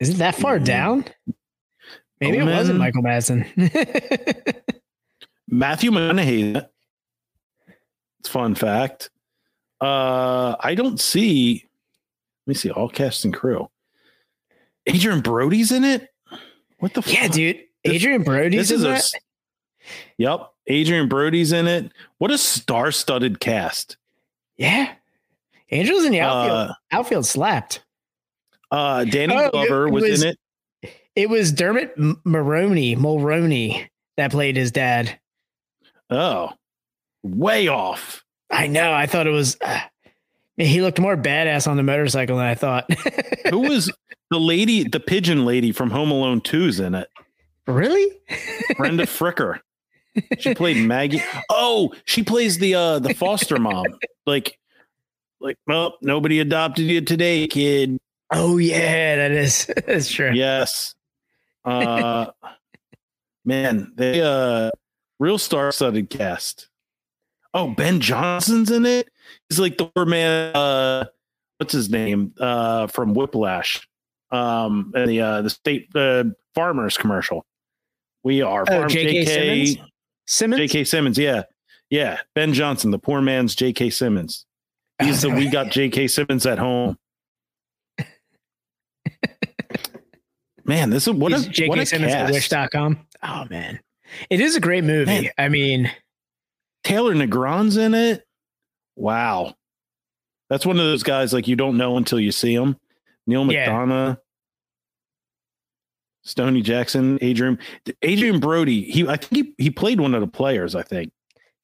is it that far Mhm. down? Maybe it wasn't Michael Madsen. Matthew McConaughey. It's fun fact. Uh I don't see let me see all cast and crew. Adrien Brody's in it? What the yeah, fuck? dude. Adrien Brody's This is in a Yep. Adrien Brody's in it. What a star-studded cast. Yeah, Angels in the outfield. Uh, outfield slapped. uh Danny Oh, Glover was, was- in it. It was Dermot Maroney, Mulroney, that played his dad. Oh. Way off. I know. I thought it was. Uh, he looked more badass on the motorcycle than I thought. Who was the lady, the pigeon lady from Home Alone 2's in it? really? Brenda Fricker. She played Maggie. Oh, she plays the uh the foster mom. Like like, well, nobody adopted you today, kid. Oh yeah, that is that's true. Yes. Uh man, they uh real star-studded cast. Oh, Ben Johnson's in it. He's like the poor man uh what's his name? Uh from Whiplash. Um and the uh the state uh farmers commercial. We are Oh, J.K. Simmons? Simmons. J.K. Simmons, yeah. Yeah. Ben Johnson, the poor man's J.K. Simmons. He's the we got J.K. Simmons at home. Man, this is what He's a J.K. what a Simmons at cast. Wish.com. Oh man, it is a great movie. Man. I mean, Taylor Negron's in it. Wow. That's one of those guys like you don't know until you see him. Neal Yeah. McDonough, Stoney Jackson, Adrien Adrien Brody. He I think he, he played one of the players, I think.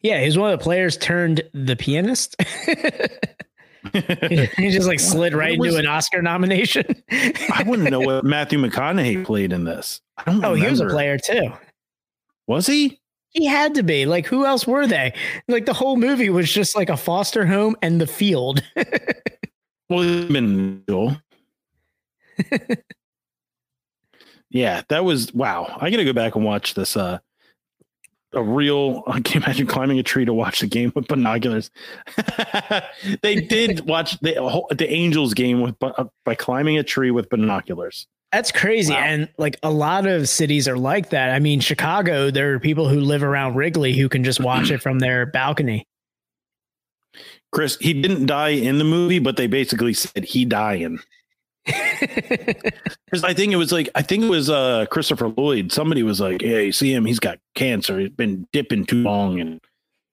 yeah, he's one of the players turned the pianist. he just like slid right into an Oscar nomination. I wouldn't know what Matthew McConaughey played in this. I don't oh, he was a player too. Was he? He had to be. Like, who else were they? Like, the whole movie was just like a foster home and the field. Joel. yeah, that was wow. I gotta go back and watch this. Uh, a real. I can't imagine climbing a tree to watch the game with binoculars. they did watch the the Angels game with uh, by climbing a tree with binoculars. That's crazy. Wow. And like a lot of cities are like that. I mean, Chicago, there are people who live around Wrigley who can just watch it from their balcony. Chris, he didn't die in the movie, but they basically said he dying. Because I think it was like I think it was uh Christopher Lloyd. Somebody was like, "Yeah, you see him? He's got cancer. He's been dipping too long, and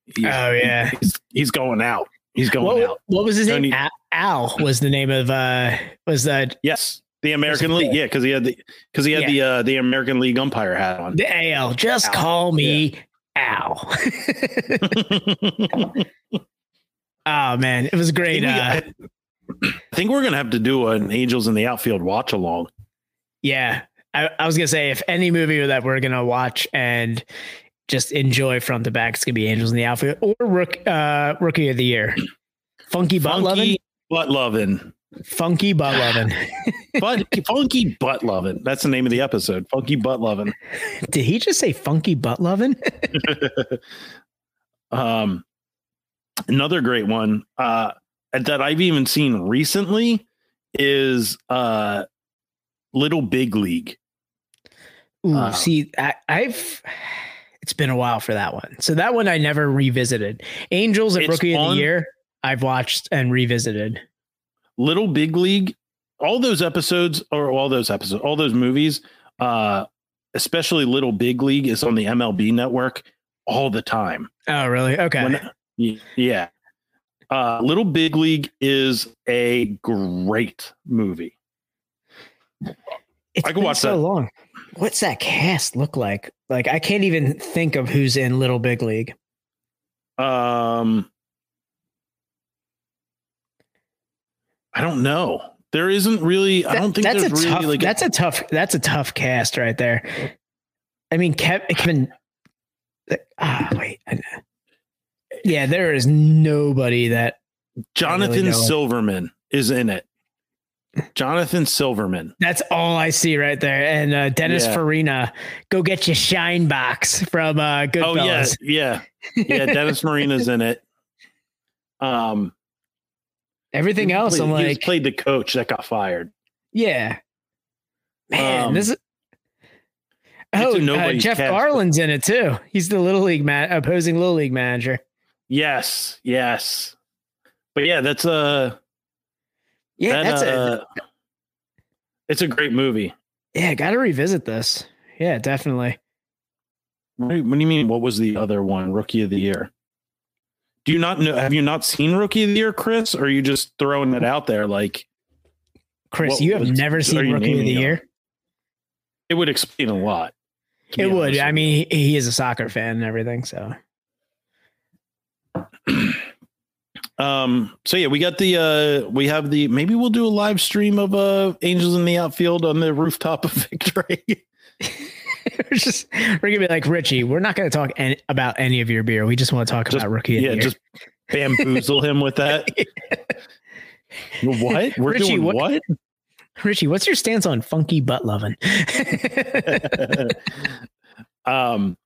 he's, Oh, yeah. he's, he's going out. He's going what, out." what was his Tony- name? Al, Al was the name of uh was that Yes, the American League. Yeah, because he had the because he had Yeah. the uh the American League umpire hat on. the AL. Just Al, call me Al. oh man, it was great. We- Uh, I think we're gonna have to do an Angels in the Outfield watch along. yeah, I, I was gonna say if any movie that we're gonna watch and just enjoy front to back, it's gonna be Angels in the Outfield or Rook, uh, Rookie of the Year. Funky butt loving, Funky butt loving, funky butt loving. but funky butt loving. That's the name of the episode. Funky butt loving. Did he just say funky butt loving? um, another great one uh, that I've even seen recently is uh, Little Big League. Ooh, Uh, see, I, I've. It's been a while for that one. So that one I never revisited. Angels It's Rookie of on- the Year, I've watched and revisited. Little Big League, all those episodes or all those episodes, all those movies, uh, especially Little Big League is on the MLB network all the time. Oh, really? Okay. When- yeah. Uh, Little Big League is a great movie. It's I could watch so that. long. What's that cast look like? Like I can't even think of who's in Little Big League. Um, I don't know. There isn't really. I don't think that's there's a really tough. like. that's a tough. That's a tough cast right there. I mean, Kev, Kevin. Ah, wait. Yeah, there is nobody that. Jonathan know. Silverman is in it. Jonathan Silverman. That's all I see right there. And uh, Dennis Yeah. Farina, go get your shine box from uh, Goodfellas. Oh yeah, yeah, yeah. Dennis Marina's in it. Um, Everything else, played, I'm like, played the coach that got fired. yeah. Man, Um, this is. Oh, uh, Jeff but- Garland's in it too. He's the little league man, opposing little league manager. Yes, yes. But yeah, that's a Yeah, that, that's a uh, It's a great movie. yeah. Got to revisit this. Yeah, definitely. What do you what do you mean? What was the other one? Rookie of the year. Do you not know? Have you not seen Rookie of the Year, Chris? Or are you just throwing it out there? Like Chris, What you have never seen Rookie of the Year. it would explain a lot. It would. I mean, he, he is a soccer fan and everything. So um. So yeah, we got the. uh We have the. Maybe we'll do a live stream of uh Angels in the outfield on the rooftop of Victory. we're just we're gonna be like Richie. We're not gonna talk any, about any of your beer. We just want to talk Just- about Rookie yeah, just bamboozle him with that. what? We're Richie, doing what- what? Richie, what's your stance on funky butt loving? um,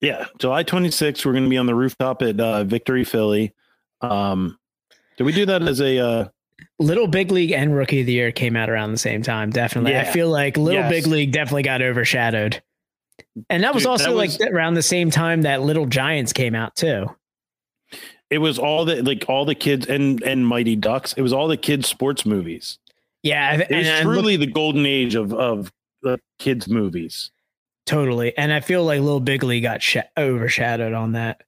yeah, July 26th, we're going to be on the rooftop at uh, Victory Philly. Um, did we do that as a? Uh, Little Big League and Rookie of the Year came out around the same time. Definitely, I feel like Little Yes. Big League definitely got overshadowed, and that was also that like was- around the same time that Little Giants came out too. it was all the like all the kids and and Mighty Ducks. It was all the kids sports movies. Yeah, It was and look- truly the golden age of of the kids movies. totally. And I feel like Little Big League got sh- overshadowed on that.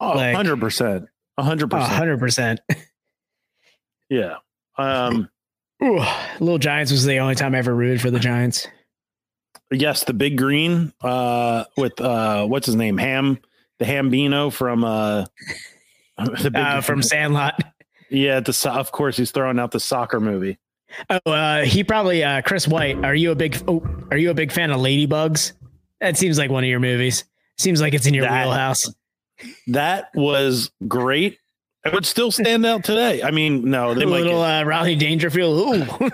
Oh, Like- 100%. 100%. hundred percent. Yeah. Um Little Giants was the only time I ever rooted for the Giants. yes, the big green uh with uh what's his name? Ham the Hambino from uh the Uh, from Sandlot. yeah, the of course he's throwing out the soccer movie. Oh, uh, he probably uh, Chris White. Are you a big? Oh, are you a big fan of Ladybugs? That seems like one of your movies. Seems like it's in your That- wheelhouse. That was great. It would still stand out today. I mean, no, they A might little get, uh, Rodney Dangerfield. Ooh.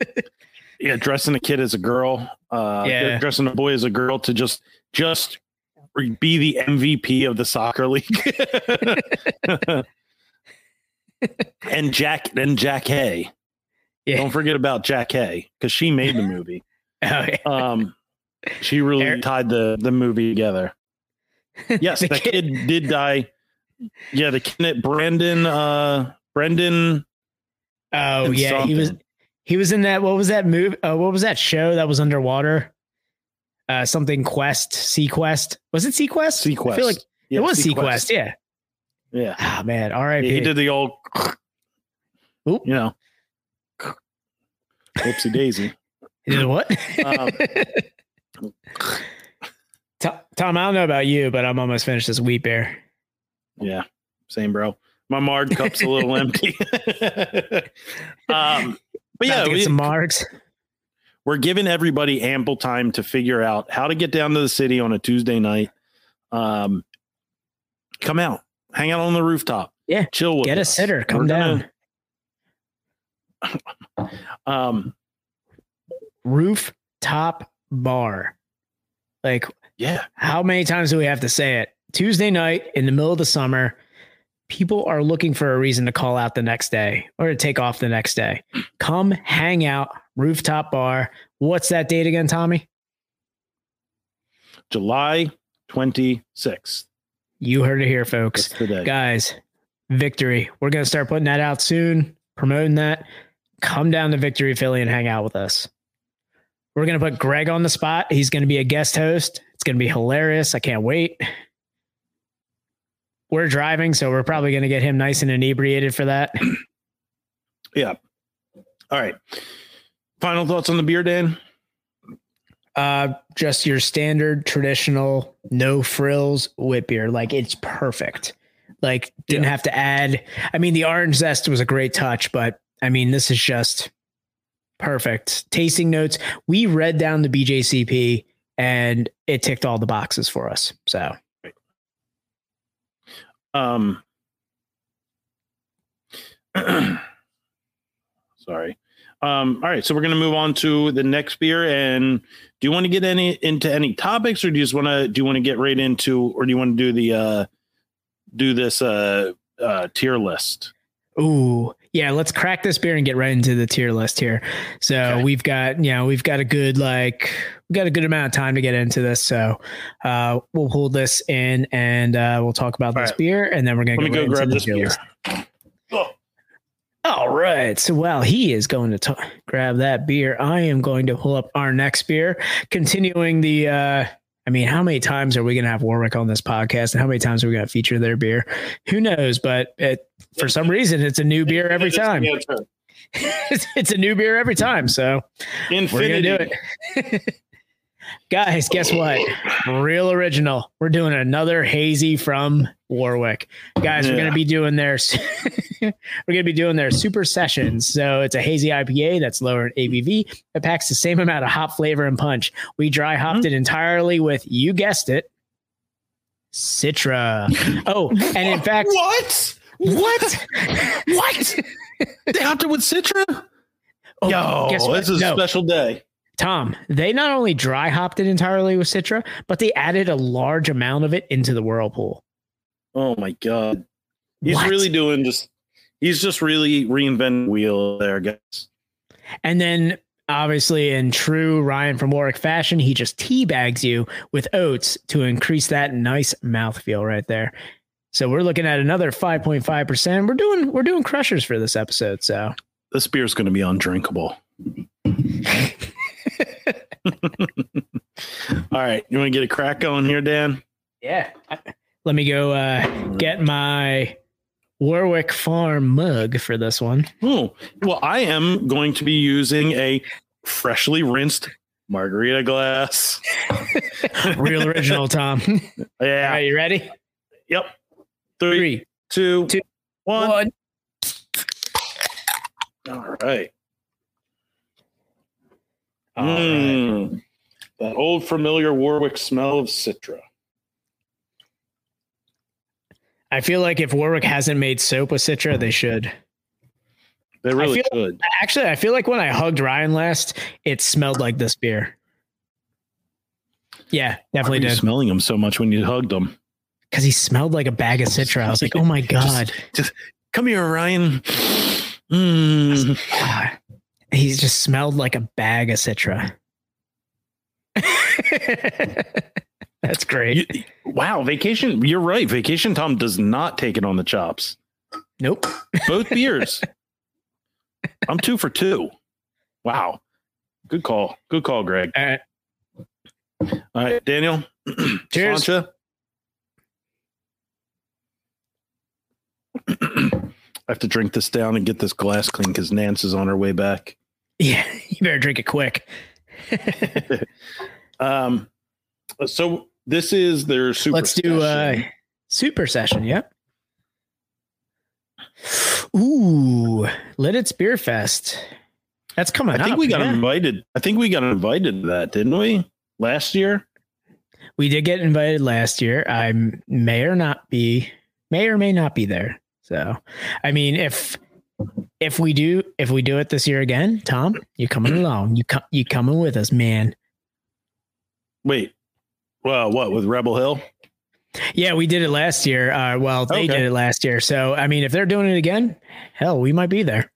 yeah, dressing a kid as a girl, uh Yeah. dressing a boy as a girl to just just be the MVP of the soccer league. and Jack and Jack Hay. yeah. Don't forget about Jack Hay because she made the movie. Oh, yeah. Um, she really Eric- tied the the movie together. Yes, The kid- kid did die. Yeah, the kid that Brandon uh Brendan Oh yeah, he was he was in that. What was that movie? Uh, what was that show that was underwater? Uh, something Quest, seaQuest. Was it seaQuest? seaQuest. I feel like Yeah, it was seaQuest. seaQuest. Yeah. Yeah. Ah man. All right. Yeah, he did the old Oop. you know whoopsie daisy. He did what? Um, Tom, Tom, I don't know about you, but I'm almost finished this wheat beer. Yeah, same bro. My Mard cup's a little empty. um but yeah, we, some marks. we're giving everybody ample time to figure out how to get down to the city on a Tuesday night. Um, come out, hang out on the rooftop. Yeah, chill with Get a sitter. Come We're down. gonna- um, Rooftop bar. Like, yeah, how many times do we have to say it? Tuesday night in the middle of the summer, people are looking for a reason to call out the next day or to take off the next day. Come hang out, rooftop bar. What's that date again, Tommy? July twenty sixth. You heard it here, folks. Guys, victory. We're going to start putting that out soon, promoting that. Come down to Victory Philly and hang out with us. We're going to put Greg on the spot. He's going to be a guest host. It's going to be hilarious. I can't wait. We're driving, so we're probably going to get him nice and inebriated for that. Yeah. All right. Final thoughts on the beer, Dan? Uh, just your standard traditional, no frills wit beer. Like it's perfect. Like didn't Yeah. have to add. I mean, the orange zest was a great touch, but I mean, this is just perfect. Tasting notes. We read down the BJCP and it ticked all the boxes for us. So Um, sorry. Um, all right, so we're gonna move on to the next beer. And do you want to get any into any topics, or do you just want to do you want to get right into, or do you want to do the uh do this uh uh tier list? Ooh, yeah, let's crack this beer and get right into the tier list here. So Okay. we've got, you know, we've got a good like we've got a good amount of time to get into this. So uh we'll pull this in and uh we'll talk about All this right. beer and then we're gonna Let go right grab the this beer. list. All right. So while he is going to t- grab that beer, I am going to pull up our next beer, continuing the. uh I mean, how many times are we going to have Warwick on this podcast, and how many times are we going to feature their beer? Who knows? But it, for some reason, it's a new beer every time. it's, a new beer every time. So we're gonna do it. Guys, guess what? Real original. We're doing another hazy from Warwick. Guys, we're gonna be doing their we're gonna be doing their super sessions. So it's a hazy IPA that's lower in ABV. It packs the same amount of hop flavor and punch. We dry hopped mm-hmm. it entirely with you guessed it, Citra. Oh, and in fact, what? what? What? they hopped it with Citra? Oh, Yo, guess what? this is No. a special day. Tom, they not only dry hopped it entirely with Citra, but they added a large amount of it into the whirlpool. Oh my god. He's What? really doing just he's just really reinventing the wheel there, guys. And then, obviously, in true Ryan from Warwick fashion, he just teabags you with oats to increase that nice mouthfeel right there. So we're looking at another 5.5%. We're doing we're doing crushers for this episode. So This beer's gonna be undrinkable. All right. You want to get a crack going here, Dan? yeah. Let me go uh, get my Warwick Farm mug for this one. Oh, well, I am going to be using a freshly rinsed margarita glass. Real original, Tom. All Yeah. right, you ready? Yep. Three, Three, two, two, one. one. All right. All right. Mm, That old familiar Warwick smell of Citra. I feel like if Warwick hasn't made soap with Citra, they should. They really feel- should. Actually, I feel like when I hugged Ryan last, it smelled like this beer. Yeah, Why definitely were you did. smelling him so much when you hugged him? Because he smelled like a bag of Citra. I was like, oh my God. Come here, Ryan. Mm. He's just smelled like a bag of Citra. That's great. You- wow, vacation. You're right. Vacation Tom does not take it on the chops. nope. Both beers. I'm two for two. Wow. Good call. Good call, Greg. All right. All right, Daniel. Cheers. Sláinte. I have to drink this down and get this glass clean because Nance is on her way back. Yeah, you better drink it quick. Um, so this is their super. Let's do uh session. super session. Yep. Ooh, Lititz Beer Fest. That's coming I think up, we got yeah. invited. I think we got invited to that, didn't we? Last year. We did get invited last year. I may or not be, may or may not be there. So, I mean, if if we do if we do it this year again, Tom, you're coming along? You come you coming with us, man? Wait. Well, what with Rebel Hill? Yeah, we did it last year. Uh, well, they Okay. did it last year. So, I mean, if they're doing it again, hell, we might be there.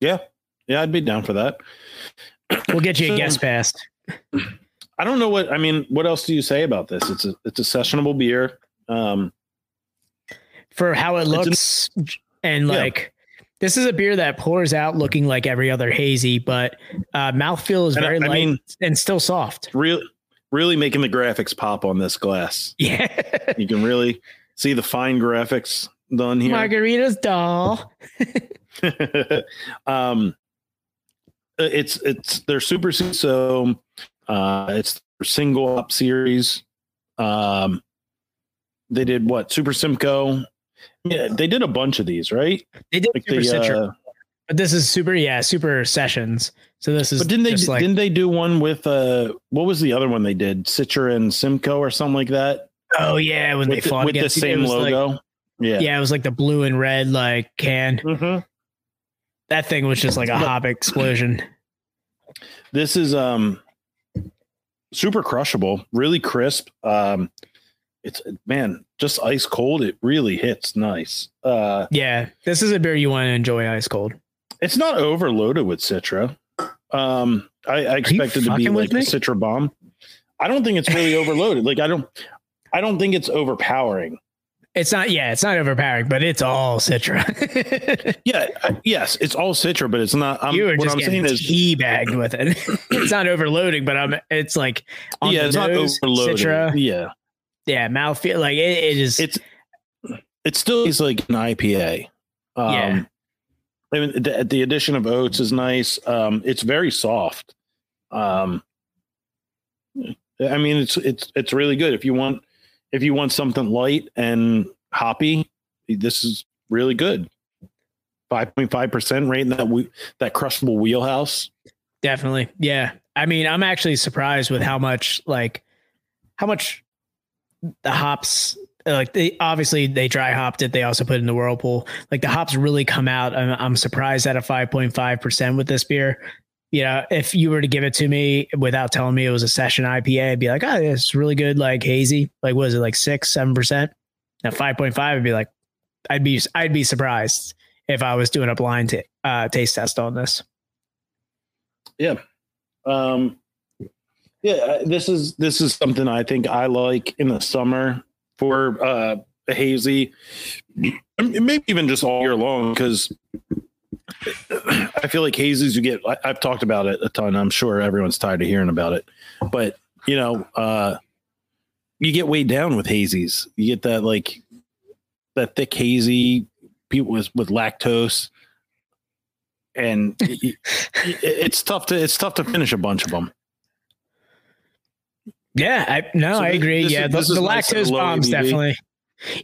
Yeah, yeah, I'd be down for that. We'll get you a guest pass. I don't know what I mean. What else do you say about this? It's a it's a sessionable beer. Um, for how it looks, an- and Yeah. like this is a beer that pours out looking like every other hazy but uh mouthfeel is And very I light mean- and still soft really, really making the graphics pop on this glass. yeah You can really see the fine graphics done here. margarita's doll um, it's it's their super so uh, it's their single hop series. Um, they did what Super Simcoe. Yeah, they did a bunch of these, right? they did Like super the, citra uh, but this is super yeah super sessions. So this is but didn't they like didn't they do one with uh what was the other one they did? Citra and Simcoe or something like that? Oh yeah when they with, the, fought with the each- it same was like- logo yeah. yeah it was like the blue and red like can. Mhm. that thing was just like a hop explosion. This is um super crushable really crisp um it's man just ice cold it really hits nice. Uh yeah this is a beer you want to enjoy ice cold. it's not overloaded with citra. Um i, I expected to be like a citra bomb. I don't think it's really overloaded like i don't i don't think it's overpowering. It's not yeah it's not overpowering but it's all citra. Yeah yes it's all citra but it's not I'm, you were what just i'm saying is teabagged with it. it's not overloading, but I'm. It's like on yeah the it's not nose, overloaded. Citra, yeah yeah, mouthfeel. Like it, it is. it's it still is like an IPA. Um, Yeah. I mean, the, the addition of oats is nice. Um, it's very soft. Um, I mean, it's it's it's really good if you want if you want something light and hoppy. This is really good. Five point five percent right in that we, that crushable wheelhouse. definitely yeah. I mean, I'm actually surprised with how much like how much the hops like they obviously they dry hopped it. They also put in the whirlpool. Like the hops really come out. I'm, I'm surprised at a 5.5 percent with this beer. You know, if you were to give it to me without telling me it was a session IPA, I'd be like, oh, it's really good, like hazy. Like, what is it, like six, seven percent? At 5.5, I'd be like, I'd be, I'd be surprised if I was doing a blind t- uh, taste test on this. Yeah. Um, yeah, this is this is something I think I like in the summer for uh, a hazy, maybe even just all year long because I feel like hazies you get. I, have talked about it a ton. I'm sure everyone's tired of hearing about it, but you know, uh, you get weighed down with hazies. You get that like that thick hazy people with with lactose and it's tough to it's tough to finish a bunch of them. Yeah, I no, so I agree. This, yeah, this the, the lactose bombs definitely.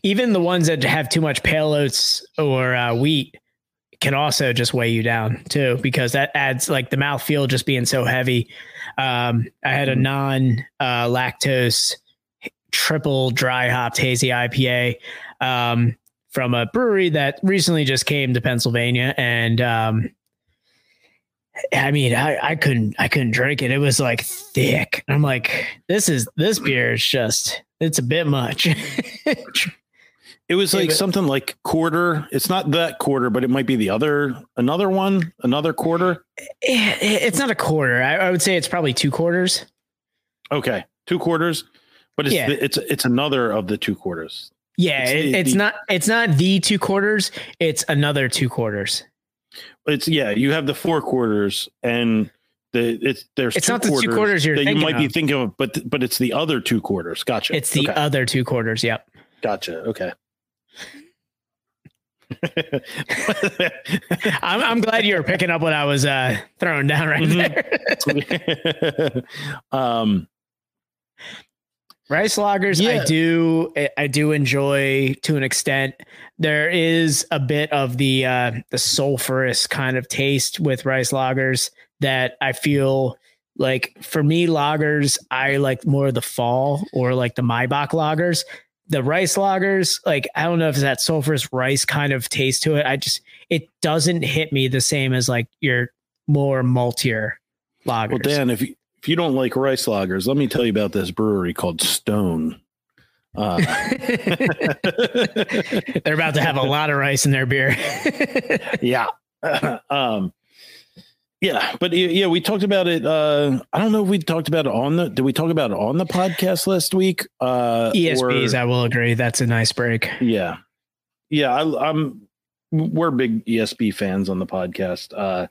Even the ones that have too much pale oats or uh, wheat can also just weigh you down too, because that adds like the mouth feel just being so heavy. Um, I had a mm-hmm. non uh, lactose triple dry hopped hazy IPA um, from a brewery that recently just came to Pennsylvania, and um, I mean, I, I couldn't I couldn't drink it. It was like thick. I'm like, this is this beer is just it's a bit much. it was like something like quarter. It's not that quarter, but it might be the other another one, another quarter. Eh, eh, it's not a quarter. I, I would say it's probably two quarters. Okay, two quarters, but it's yeah. the, it's it's another of the two quarters. Yeah, it's, it, it's the, not it's not the two quarters. It's another two quarters it's yeah, you have the four quarters and the it's there's it's not the two quarters you're that you might of. be thinking of, but but it's the other two quarters. Gotcha. It's the okay. other two quarters. Yep. Gotcha. Okay. I'm, I'm glad you were picking up what I was uh, throwing down right mm-hmm. there. um, Rice lagers, yeah. I do, I do enjoy to an extent. There is a bit of the uh, the sulfurous kind of taste with rice lagers that I feel like for me lagers, I like more the fall or like the Maibock lagers. The rice lagers, like I don't know if it's that sulfurous rice kind of taste to it. I just it doesn't hit me the same as like your more maltier lagers. Well, Dan, if you if you don't like rice lagers, let me tell you about this brewery called Stone. Uh, They're about to have a lot of rice in their beer. yeah. um, yeah, but yeah, we talked about it. Uh, I don't know if we talked about it on the. Did we talk about it on the podcast last week? Uh, ESBs, or, I will agree. That's a nice break. Yeah, yeah. I, I'm. We're big ESB fans on the podcast. Uh,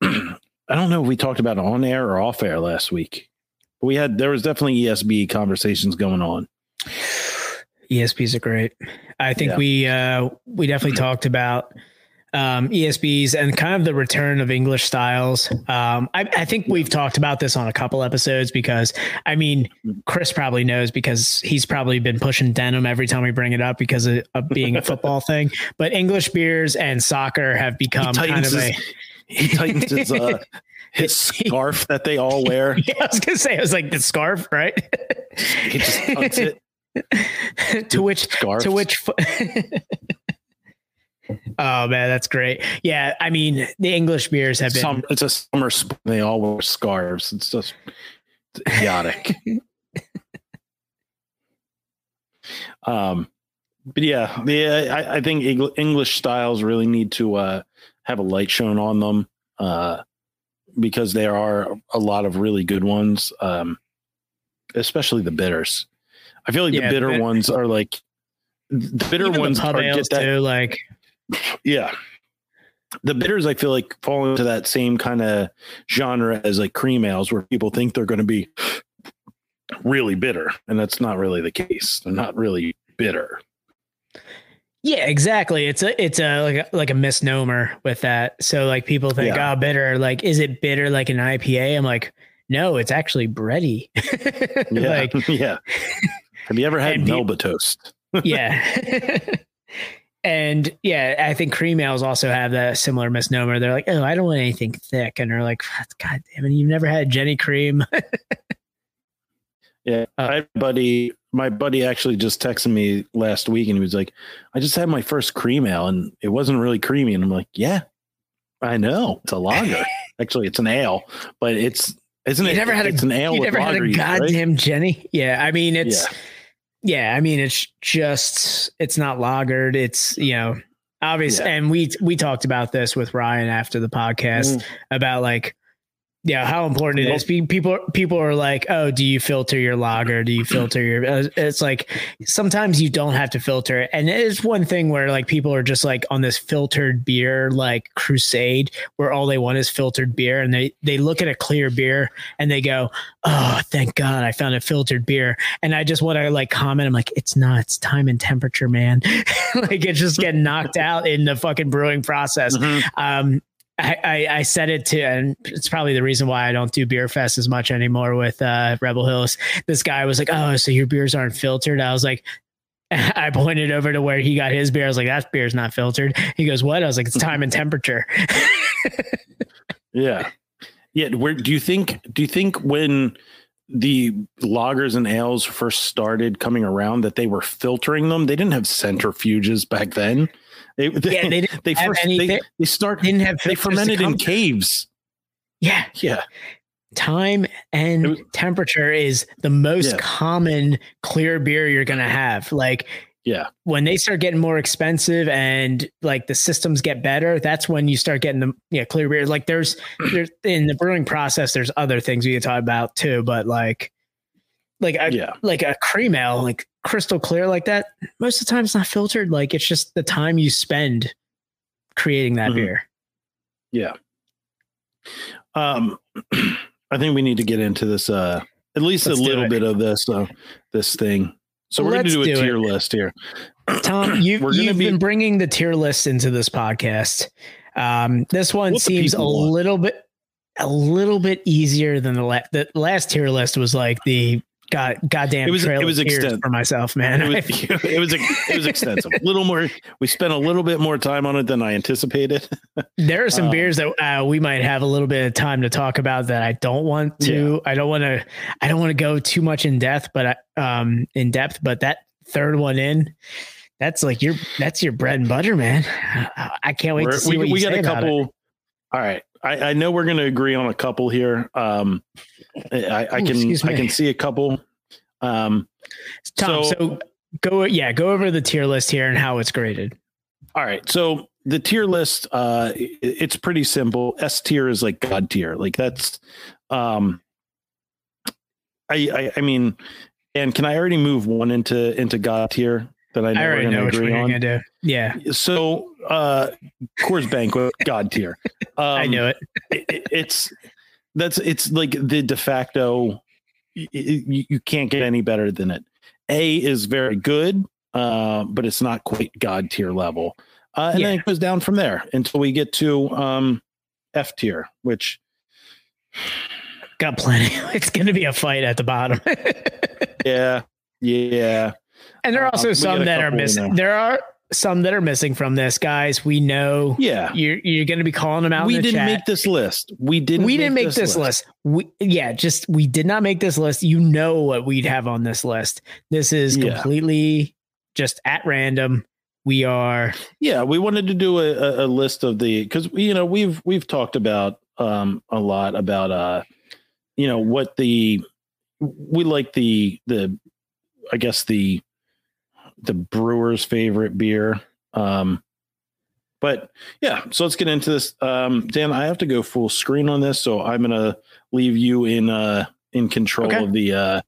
I don't know if we talked about it on air or off air last week. We had there was definitely ESB conversations going on. ESBs are great. I think yeah. we uh we definitely talked about um, ESBs and kind of the return of English styles. Um, I, I, think we've talked about this on a couple episodes because I mean, Chris probably knows because he's probably been pushing denim every time we bring it up because of, of being a football thing. But English beers and soccer have become kind of a he tightens his uh, his scarf that they all wear. Yeah, I was gonna say it was like the scarf, right? he just tucks it. to which Scarves. to which Oh man, that's great. Yeah, I mean the English beers have been. Some, it's a summer. They all wear scarves. It's just it's idiotic. um, but yeah, yeah, I, I think English styles really need to uh, have a light shown on them uh, because there are a lot of really good ones, um, especially the bitters. I feel like yeah, the bitter the ones are like the bitter ones the are get that, too, like yeah. The bitters I feel like fall into that same kind of genre as like cream ales where people think they're going to be really bitter and that's not really the case. They're not really bitter. Yeah, exactly. It's a it's a like a, like a misnomer with that. So like people think, yeah. oh, bitter. Like, is it bitter like an IPA? I'm like, no, it's actually bready. yeah, like, yeah. Have you ever had Melba toast? yeah. and yeah, I think cream ales also have that similar misnomer. They're like, oh, I don't want anything thick, and they're like, God damn it, you've never had Genny cream. yeah, uh, I buddy my buddy actually just texted me last week and he was like, I just had my first cream ale and it wasn't really creamy. And I'm like, yeah, I know. It's a lager. actually, it's an ale, but it's, isn't You it? never had a it's an ale you with never had lager a yeast, right? goddamn Genny. Yeah, I mean it's Yeah. yeah. I mean it's just it's not lagered. It's you know obvious, Yeah. and we we talked about this with Ryan after the podcast Mm. about like yeah how important it is. Pe- People people are like, oh, do you filter your lager? Do you filter your? uh, It's like sometimes you don't have to filter it, and it is one thing where like people are just like on this filtered beer like crusade where all they want is filtered beer, and they they look at a clear beer and they go, oh, thank God I found a filtered beer, and I just want to like comment, I'm like, it's not, it's time and temperature, man, like it's just getting knocked out in the fucking brewing process. Mhm. Um, I, I, said it to, and it's probably the reason why I don't do beer fest as much anymore with uh, Rebel Hills. This guy was like, "Oh, so your beers aren't filtered?" I was like, I pointed over to where he got his beer. I was like, "That beer's not filtered." He goes, "What?" I was like, "It's time and temperature." Yeah. Yeah. Where do you think, do you think when the lagers and ales first started coming around that they were filtering them? They didn't have centrifuges back then. They, they, Yeah, they didn't they first, any- they, they- start, Didn't have they fermented in caves. Yeah, Yeah. time and was- temperature is the most Yeah. common clear beer you're gonna have. Like Yeah. when they start getting more expensive and like the systems get better, that's when you start getting the yeah clear beer. Like there's there's in the brewing process, there's other things we can talk about too, but like like a, Yeah. like a cream ale, like crystal clear like that. Most of the time, it's not filtered. Like it's just the time you spend creating that Mhm. beer. Yeah. Um, I think we need to get into this, uh, at least Let's a little bit of this, uh, this thing. So we're going to do a do tier it. list here. Tom, you, We're gonna you've be- been bringing the tier list into this podcast. Um, this one What seems a want. little bit, a little bit easier than the last. The last tier list was like the god, goddamn. It was- it was extent- for myself, man. It was, it was, it was extensive. A little more, we spent a little bit more time on it than I anticipated. there are some um, beers that uh, we might have a little bit of time to talk about that I don't want to. I don't want to. I don't want to go too much in depth, but I, um, in depth. But that third one in. That's like your that's your bread and butter, man. I can't wait We're- to see we, what we got a couple. All right. I, I know we're going to agree on a couple here. Um, I, I can, excuse I can see a couple. Um, Tom, So- so, go yeah, go over the tier list here and how it's graded. All right. So the tier list, uh, it's pretty simple. S tier is like God tier. Like that's, um, I, I, I mean, and can I already move one into, into God tier that I know I we're already going know to which one you're on? gonna do. Yeah, So, uh, Coors Banquet, God tier. Um, I knew it. it- it- it's, that's, it's like the de facto, y- you, can't get any better than it. A is very good, uh, but it's not quite God tier level. Uh, and then it goes down from there until we get to um, F tier, which Got plenty. It's gonna be a fight at the bottom. yeah, yeah, and there are also got some that are missing. there. There are some that are missing from this, guys. We know yeah. you're you're gonna be calling them out. We in the didn't chat. make this list. We didn't. we didn't make this list. We yeah, just we did not make this list. You know what we'd have on this list. This is Yeah. completely just at random. We are Yeah, we wanted to do a, a, a list of the because you know we've we've talked about um a lot about uh you know what the we like the the I guess the the brewer's favorite beer um but yeah so let's get into this um Dan I have to go full screen on this so I'm gonna leave you in uh in control Okay. of the uh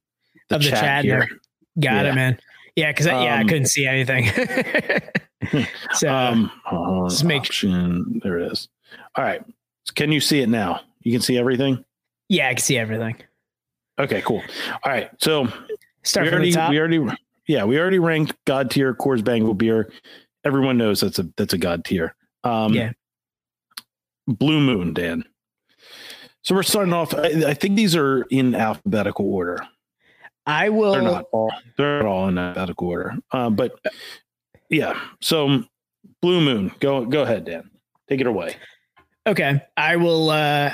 the of the chat, chat. here there. Got Yeah. it, man. Yeah, because yeah, I Um, couldn't see anything. so um just make- option there it is all right can you see it now you can see everything yeah, I can see everything. okay cool all right so Start we from already the top. we already yeah we already ranked god tier Coors Banquet beer everyone knows that's a that's a god tier um Yeah. blue moon dan so we're starting off I, I think these are in alphabetical order I will. they're not all they're not all in alphabetical order um but yeah so blue moon go go ahead dan take it away Okay, I will. uh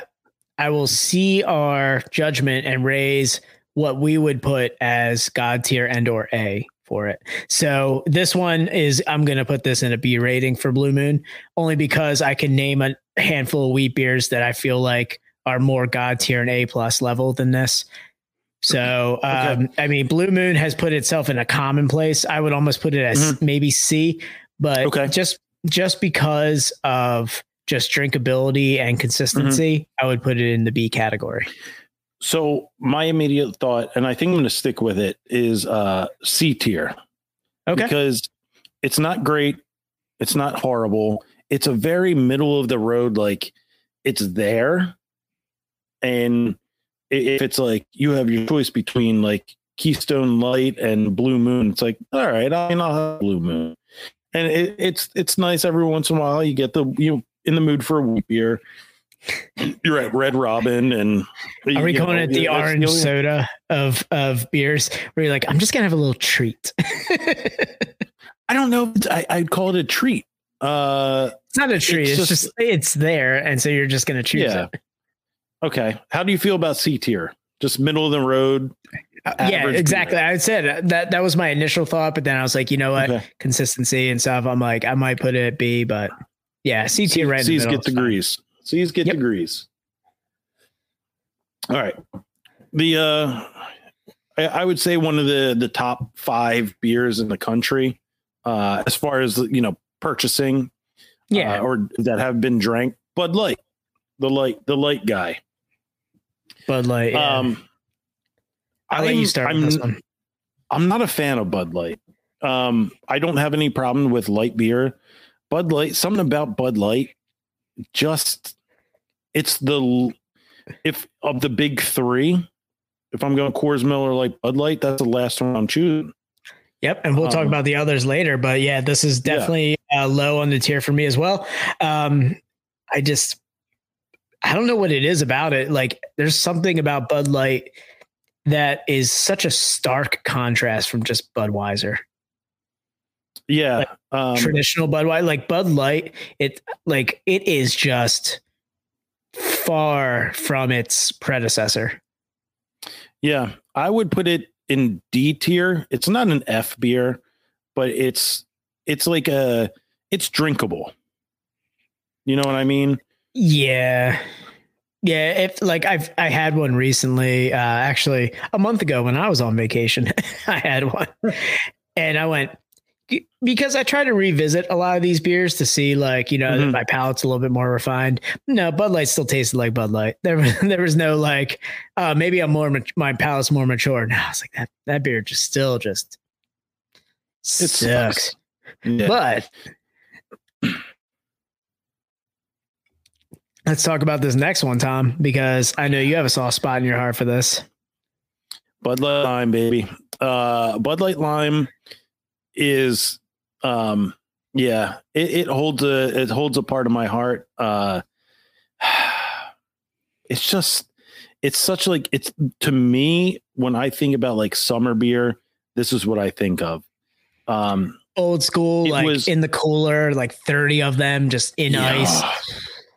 I will see our judgment and raise what we would put as God tier and or A for it. So this one is I'm gonna put this in a B rating for Blue Moon, only because I can name a handful of wheat beers that I feel like are more God tier and A plus level than this. So um, I mean, Blue Moon has put itself in a commonplace. I would almost put it as maybe C, but Okay. just just because of just drinkability and consistency, I would put it in the B category. So my immediate thought, and I think I'm going to stick with it, is uh, C tier Okay. because it's not great, it's not horrible. It's a very middle of the road, like it's there, and if it's like you have your choice between like Keystone Light and Blue Moon, it's like all right, I mean I'll have Blue Moon, and it, it's it's nice every once in a while. You get the you know, in the mood for a wheat beer. You're at Red Robin, and Are we calling know, it the orange soda of of beers? Where you're like, I'm just gonna have a little treat. I don't know. if I, I'd call it a treat. Uh, It's not a treat. It's, It's just, just- it's there, and so you're just gonna choose Yeah. it. okay. How do you feel about C tier? Just middle of the road. yeah, exactly. I said that that was my initial thought, but then I was like, you know what, Okay. consistency and stuff. I'm like, I might put it at B, but yeah, C tier right. in the C's middle get fine. degrees. C's get Yep. degrees. All right. The uh I, I would say one of the the top five beers in the country, uh, as far as you know, purchasing, Yeah, uh, or that have been drank. Bud Light, the light, the light guy. Bud Light. Yeah. Um, I'll let you I'm- start with this I'm- one. I'm not a fan of Bud Light. Um, I don't have any problem with light beer. Bud Light, something about Bud Light, just it's the if of the big three. If I'm going Coors Miller like Bud Light, that's the last one I'm choosing. Yep, and we'll talk Um, about the others later. But yeah, this is Yeah. definitely uh, low on the tier for me as well. Um, I just, I don't know what it is about it. Like, there's something about Bud Light that is such a stark contrast from just Budweiser. Yeah, um, Traditional Budweiser, like Bud Light, it like it is just far from its predecessor. yeah. I would put it in D tier. It's not an F beer, but it's it's like a it's drinkable. You know what I mean? Yeah. Yeah, if like I've I had one recently, uh actually a month ago when I was on vacation. I had one. And I went because I try to revisit a lot of these beers to see like, you know, Mhm. my palate's a little bit more refined. No, Bud Light still tasted like Bud Light. There was there was no like uh maybe I'm more my palate's more mature. No, I was like that that beer just still just It sucks. sucks. Yeah. But let's talk about this next one, Tom, because I know you have a soft spot in your heart for this. Bud Light Lime, baby. Uh, Bud Light Lime is, um, yeah, it, it holds a it holds a part of my heart. Uh, it's just, it's such like it's to me when I think about like summer beer, this is what I think of. Um, Old school, like was- in the cooler, like 30 of them just in ice.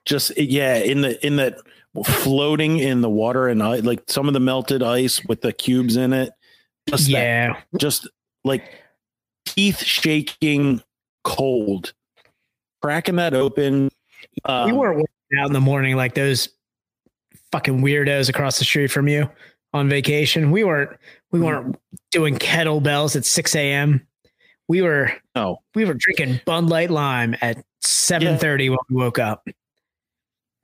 just yeah, in the in that floating in the water and like some of the melted ice with the cubes in it. Just that Yeah. just like teeth shaking cold cracking that open um, we weren't working out in the morning like those fucking weirdos across the street from you on vacation. We weren't we Mm-hmm. weren't doing kettlebells at 6 a.m. We were no we were drinking Bud Light Lime at 7:30 when we woke up.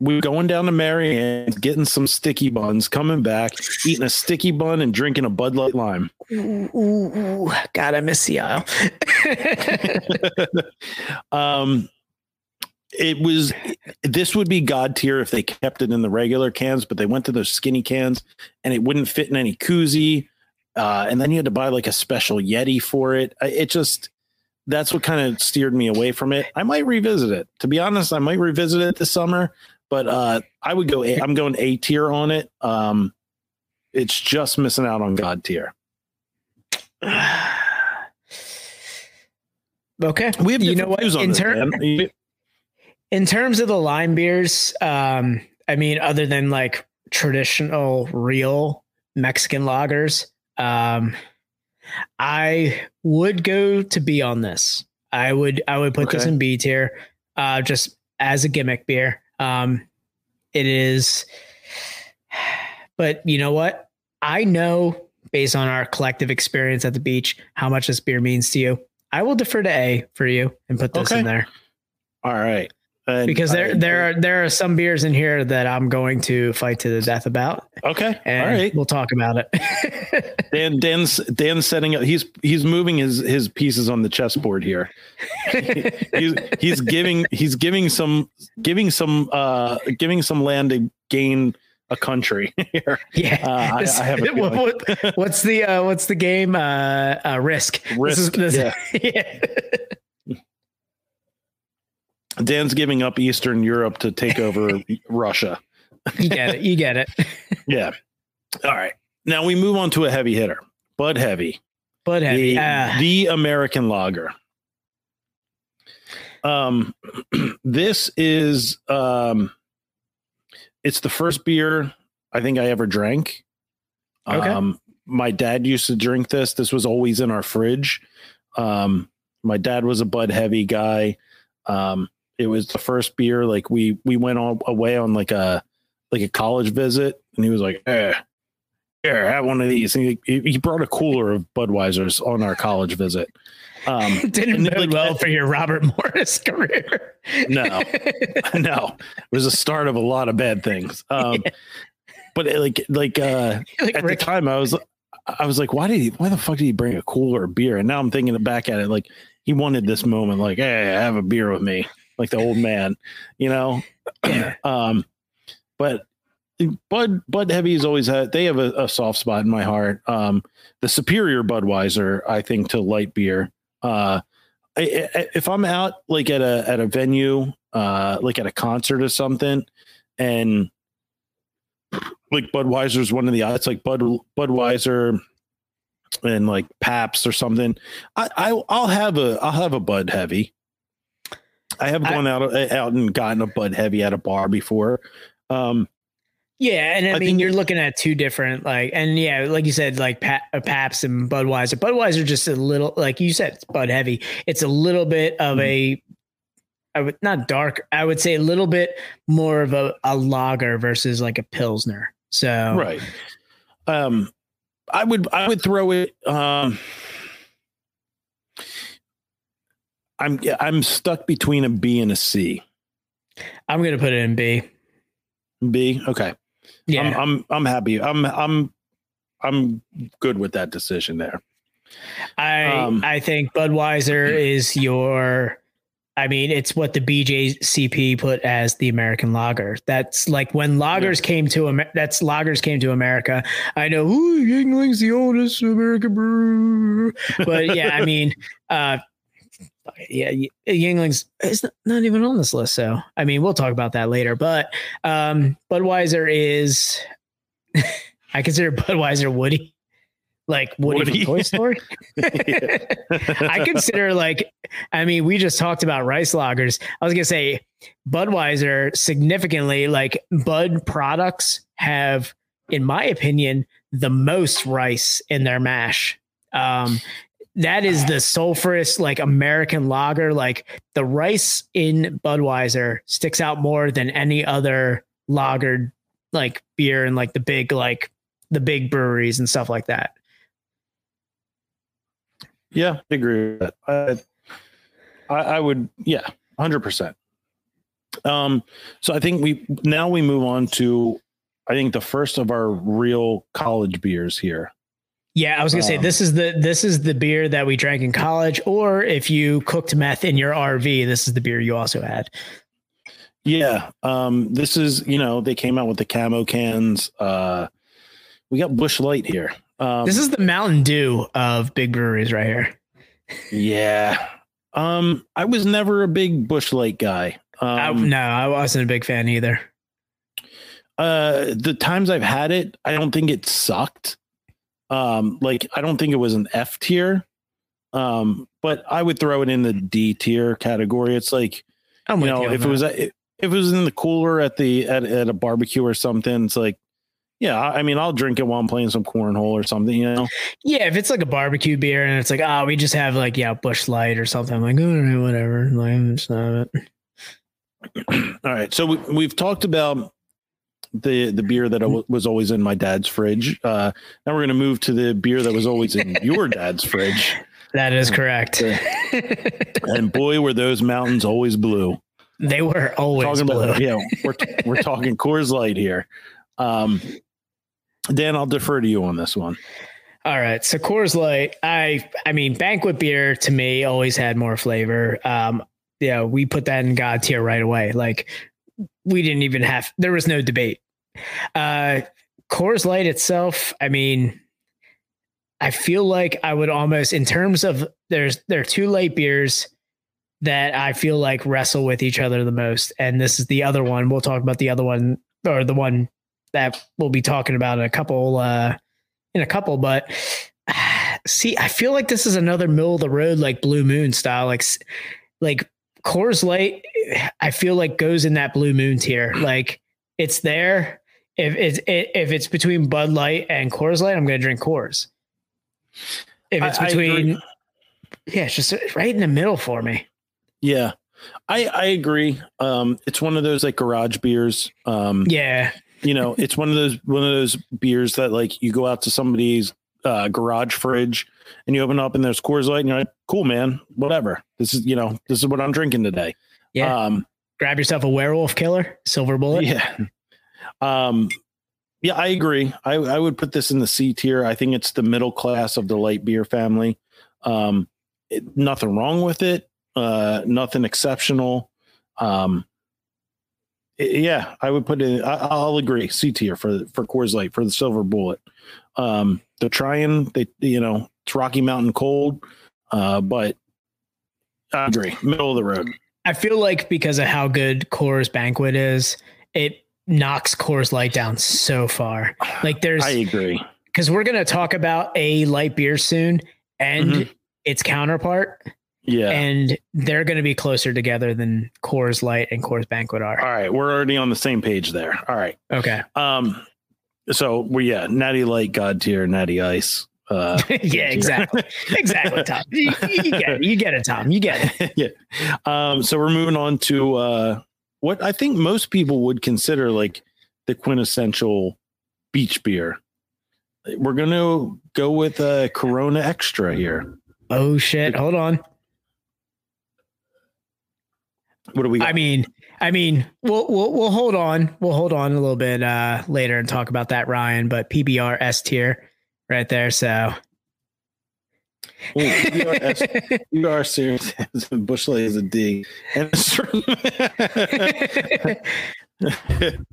We were going down to Marianne, getting some sticky buns, coming back, eating a sticky bun and drinking a Bud Light Lime. Ooh, ooh, ooh. God, I miss the aisle. um, it was this would be god tier if they kept it in the regular cans, but they went to those skinny cans and it wouldn't fit in any koozie. Uh, and then you had to buy like a special Yeti for it. It just that's what kind of steered me away from it. I might revisit it. To be honest, I might revisit it this summer, but uh, I would go. A, I'm going A tier on it. Um, it's just missing out on god tier. okay. We have you know what? In, this, ter- man. in terms of the lime beers, um, I mean, other than like traditional real Mexican lagers. Um, I would go to B on this. I would I would put this in B tier, uh, just as a gimmick beer. Um, it is, but you know what? I know based on our collective experience at the beach how much this beer means to you. I will defer to A for you and put this Okay. in there All right. And because there I- there are there are some beers in here that I'm going to fight to the death about, Okay. All right. we'll talk about it. Dan Dan's Dan's setting up he's he's moving his his pieces on the chessboard here. he's he's giving he's giving some giving some uh giving some land to gain a country here. yeah. Uh, I, This- I have a what- what- what's the uh, what's the game? Uh, uh, risk. This is- Risk, this- yeah. Dan's giving up Eastern Europe to take over Russia. you get it. You get it. Yeah. All right. Now we move on to a heavy hitter. Bud Heavy. But heavy. the, Uh, the American lager. Um, this is um, it's the first beer I think I ever drank. Okay. Um, my dad used to drink this. This was always in our fridge. Um, my dad was a Bud Heavy guy. Um, it was the first beer. Like we we went all away on like a like a college visit, and he was like, "Eh, here, have one of these." And he, he brought a cooler of Budweisers on our college visit. Um, didn't bode like- well for your Robert Morris career. no, no, it was the start of a lot of bad things. Um, but it, like, like, uh, Like at Rick- the time I was, I was like, why did he, why the fuck did he bring a cooler of beer? And now I'm thinking back at it, like he wanted this moment, like, Hey, have a beer with me. Like the old man, you know? Um, but Bud, Bud Heavy's always had, they have a, a soft spot in my heart. Um, the superior Budweiser, I think to light beer, uh, I, I- if I'm out like at a at a venue, uh, like at a concert or something, and like Budweiser's one of the it's like Bud Budweiser and like Pabst or something. I, I I'll have a I'll have a Bud Heavy. I have I- gone out out and gotten a Bud Heavy at a bar before. Um, Yeah, and I, I mean, you're looking at two different, like, and yeah, like you said, like pa- uh, Pabst and Budweiser. Budweiser just a little, like you said, it's Bud heavy. It's a little bit of a, I would not dark. I would say a little bit more of a, a lager versus like a pilsner. So right. Um, I would I would throw it. Um, I'm I'm stuck between a B and a C. I'm gonna put it in B. B. Okay. Yeah, I'm I'm I'm happy. I'm I'm I'm good with that decision there. I um, I think Budweiser is your. I mean, it's what the BJCP put as the American lager. That's like when lagers came to Amer- that's lagers came to America. I know ooh, Yuengling's the oldest American brewer, but yeah, I mean, uh, yeah, Y- Yuengling's is not- even on this list. So I mean, we'll talk about that later. But um, Budweiser is, I consider Budweiser Woody, like Woody, Woody. from Toy Story. I consider like, I mean, we just talked about rice lagers. I was gonna say Budweiser significantly like Bud products have, in my opinion, the most rice in their mash. Um, that is the sulfurous like American lager. Like the rice in Budweiser sticks out more than any other lagered like beer and like the big like the big breweries and stuff like that. Yeah, I agree with that. I, I, I would, yeah, hundred percent. Um, so I think we now we move on to, I think the first of our real college beers here. Yeah, I was gonna say Um, this is the this is the beer that we drank in college, or if you cooked meth in your RV, this is the beer you also had. Yeah, um, this is you know they came out with the camo cans. Uh, we got Busch Light here. Um, This is the Mountain Dew of big breweries right here. yeah. Um, I was never a big Busch Light guy. I- Um, no, I wasn't a big fan either. uh the times i've had it i don't think it sucked um like i don't think it was an f tier um but i would throw it in the d tier category it's like I'm you know you if it was if it was in the cooler at the at, at a barbecue or something it's like Yeah, I mean, I'll drink it while I'm playing some cornhole or something. You know, Yeah, if it's like a barbecue beer and it's like, oh, we just have like yeah, Busch Light or something. I'm like, all right, whatever. Like, it's not it. All right, so we, we've talked about the the beer that w- was always in my dad's fridge. Uh, now we're gonna move to the beer that was always in your dad's fridge. That is correct. And boy, were those mountains always blue. they were always talking blue. about yeah, we're we're talking Coors Light here. Um, Dan, I'll defer to you on this one. All right. So Coors Light, I I mean, banquet beer to me always had more flavor. Um, yeah, we put that in God tier right away. Like we didn't even have there was no debate. Uh Coors Light itself, I mean, I feel like I would almost in terms of there's there are two light beers that I feel like wrestle with each other the most. And this is the other one. We'll talk about the other one or the one that we'll be talking about in a couple uh in a couple, but see, I feel like this is another middle of the road, like Blue Moon style, like like Coors Light. I feel like goes in that Blue Moon tier. Like it's there. If it's if it's between Bud Light and Coors Light, I'm going to drink Coors. If it's I- I between, yeah, it's just right in the middle for me. Yeah, I I agree. Um, it's one of those like garage beers. Um, Yeah, you know, it's one of those one of those beers that like you go out to somebody's uh, garage fridge and you open up and there's Coors Light and you're like, cool, man, whatever. This is you know this is what I'm drinking today. yeah. Um, Grab yourself a werewolf killer, silver bullet. yeah. Um, yeah, I agree. I, I would put this in the C tier. I think it's the middle class of the light beer family. Um, it, nothing wrong with it. Uh, nothing exceptional. Um, yeah, I would put it. I, I'll agree. C tier for for Coors Light for the Silver Bullet. Um, they're trying. They you know it's Rocky Mountain cold, uh, but I agree. Middle of the road. I feel like because of how good Coors Banquet is, it knocks Coors Light down so far. Like there's I agree. because we're gonna talk about a light beer soon and Mhm. its counterpart, Yeah. and they're gonna be closer together than Coors Light and Coors Banquet are. All right, we're already on the same page there. All right. Okay. Um, so we yeah, Natty Light, God tier, Natty Ice. Uh, yeah, exactly. exactly, Tom. You, you get it. You get it, Tom. You get it. yeah. Um, so we're moving on to uh, what I think most people would consider like the quintessential beach beer. We're gonna go with a Corona Extra here. Oh shit. Hold on. What do we? Got? I mean, I mean, we'll we'll we'll hold on. We'll hold on a little bit uh later and talk about that, Ryan. But PBR S tier right there. So Ooh, you, are, are serious. Busch Light is a D. And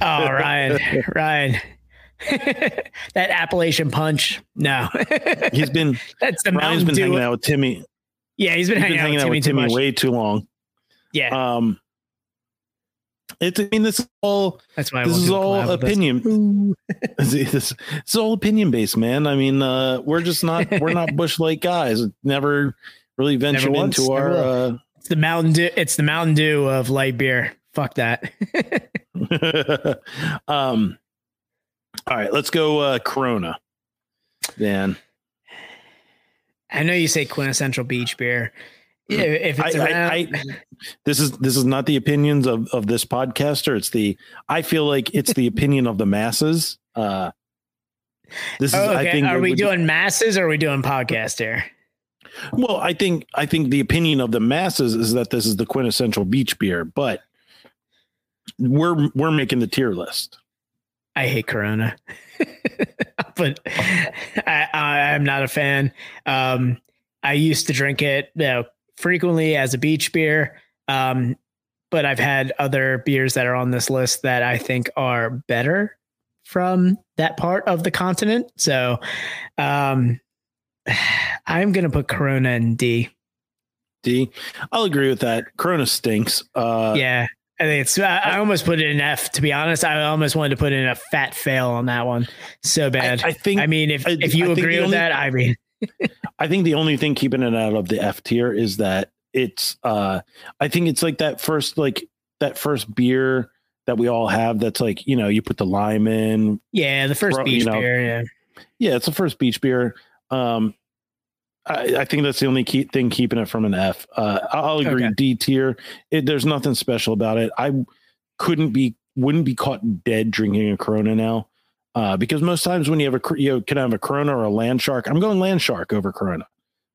oh, Ryan, Ryan. that Appalachian punch. No. he's been That's the Ryan's been hanging out with Timmy. Yeah, he's been He's hanging, been hanging out out with with Timmy too Timmy way too long. yeah, Um, it's I mean this is all that's why I this is all collab with us. opinion. this, it's all opinion based, man. I mean, uh, we're just not we're not Busch Light guys. Never really ventured once, into never our. Uh, It's the Mountain Dew. It's the Mountain Dew of light beer. Fuck that. um, all right, let's go uh, Corona. Dan, I know you say quintessential beach beer. Yeah, if it's I- I- around, I- this is this is not the opinions of of this podcaster. It's the I feel like it's the opinion of the masses. Uh, this is Oh, I okay. think are we would- doing masses or are we doing podcast here? Well, I think I think the opinion of the masses is that this is the quintessential beach beer, but we're we're making the tier list. I hate Corona, but I, I, I'm not a fan. Um, I used to drink it you know, frequently as a beach beer, um, but I've had other beers that are on this list that I think are better from that part of the continent. So um, I'm going to put Corona in D. D. I'll agree with that. Corona stinks. Uh, yeah. I think it's. I, I almost put it in F. To be honest, I almost wanted to put in a fat fail on that one. So bad. I think I mean, if I- if you I agree with only- that, I mean, I think the only thing keeping it out of the F tier is that it's uh I think it's like that first like that first beer that we all have. That's like you know you put the lime in. Yeah, the first Throw- beach you know, beer. Yeah. Yeah, it's the first beach beer. Um, I, I think that's the only key thing keeping it from an F. Uh, I'll agree. Okay. D tier. There's nothing special about it. I couldn't be, wouldn't be caught dead drinking a Corona now, uh, because most times when you have a, cr- you can have a Corona or a Land Shark. I'm going Land Shark over Corona.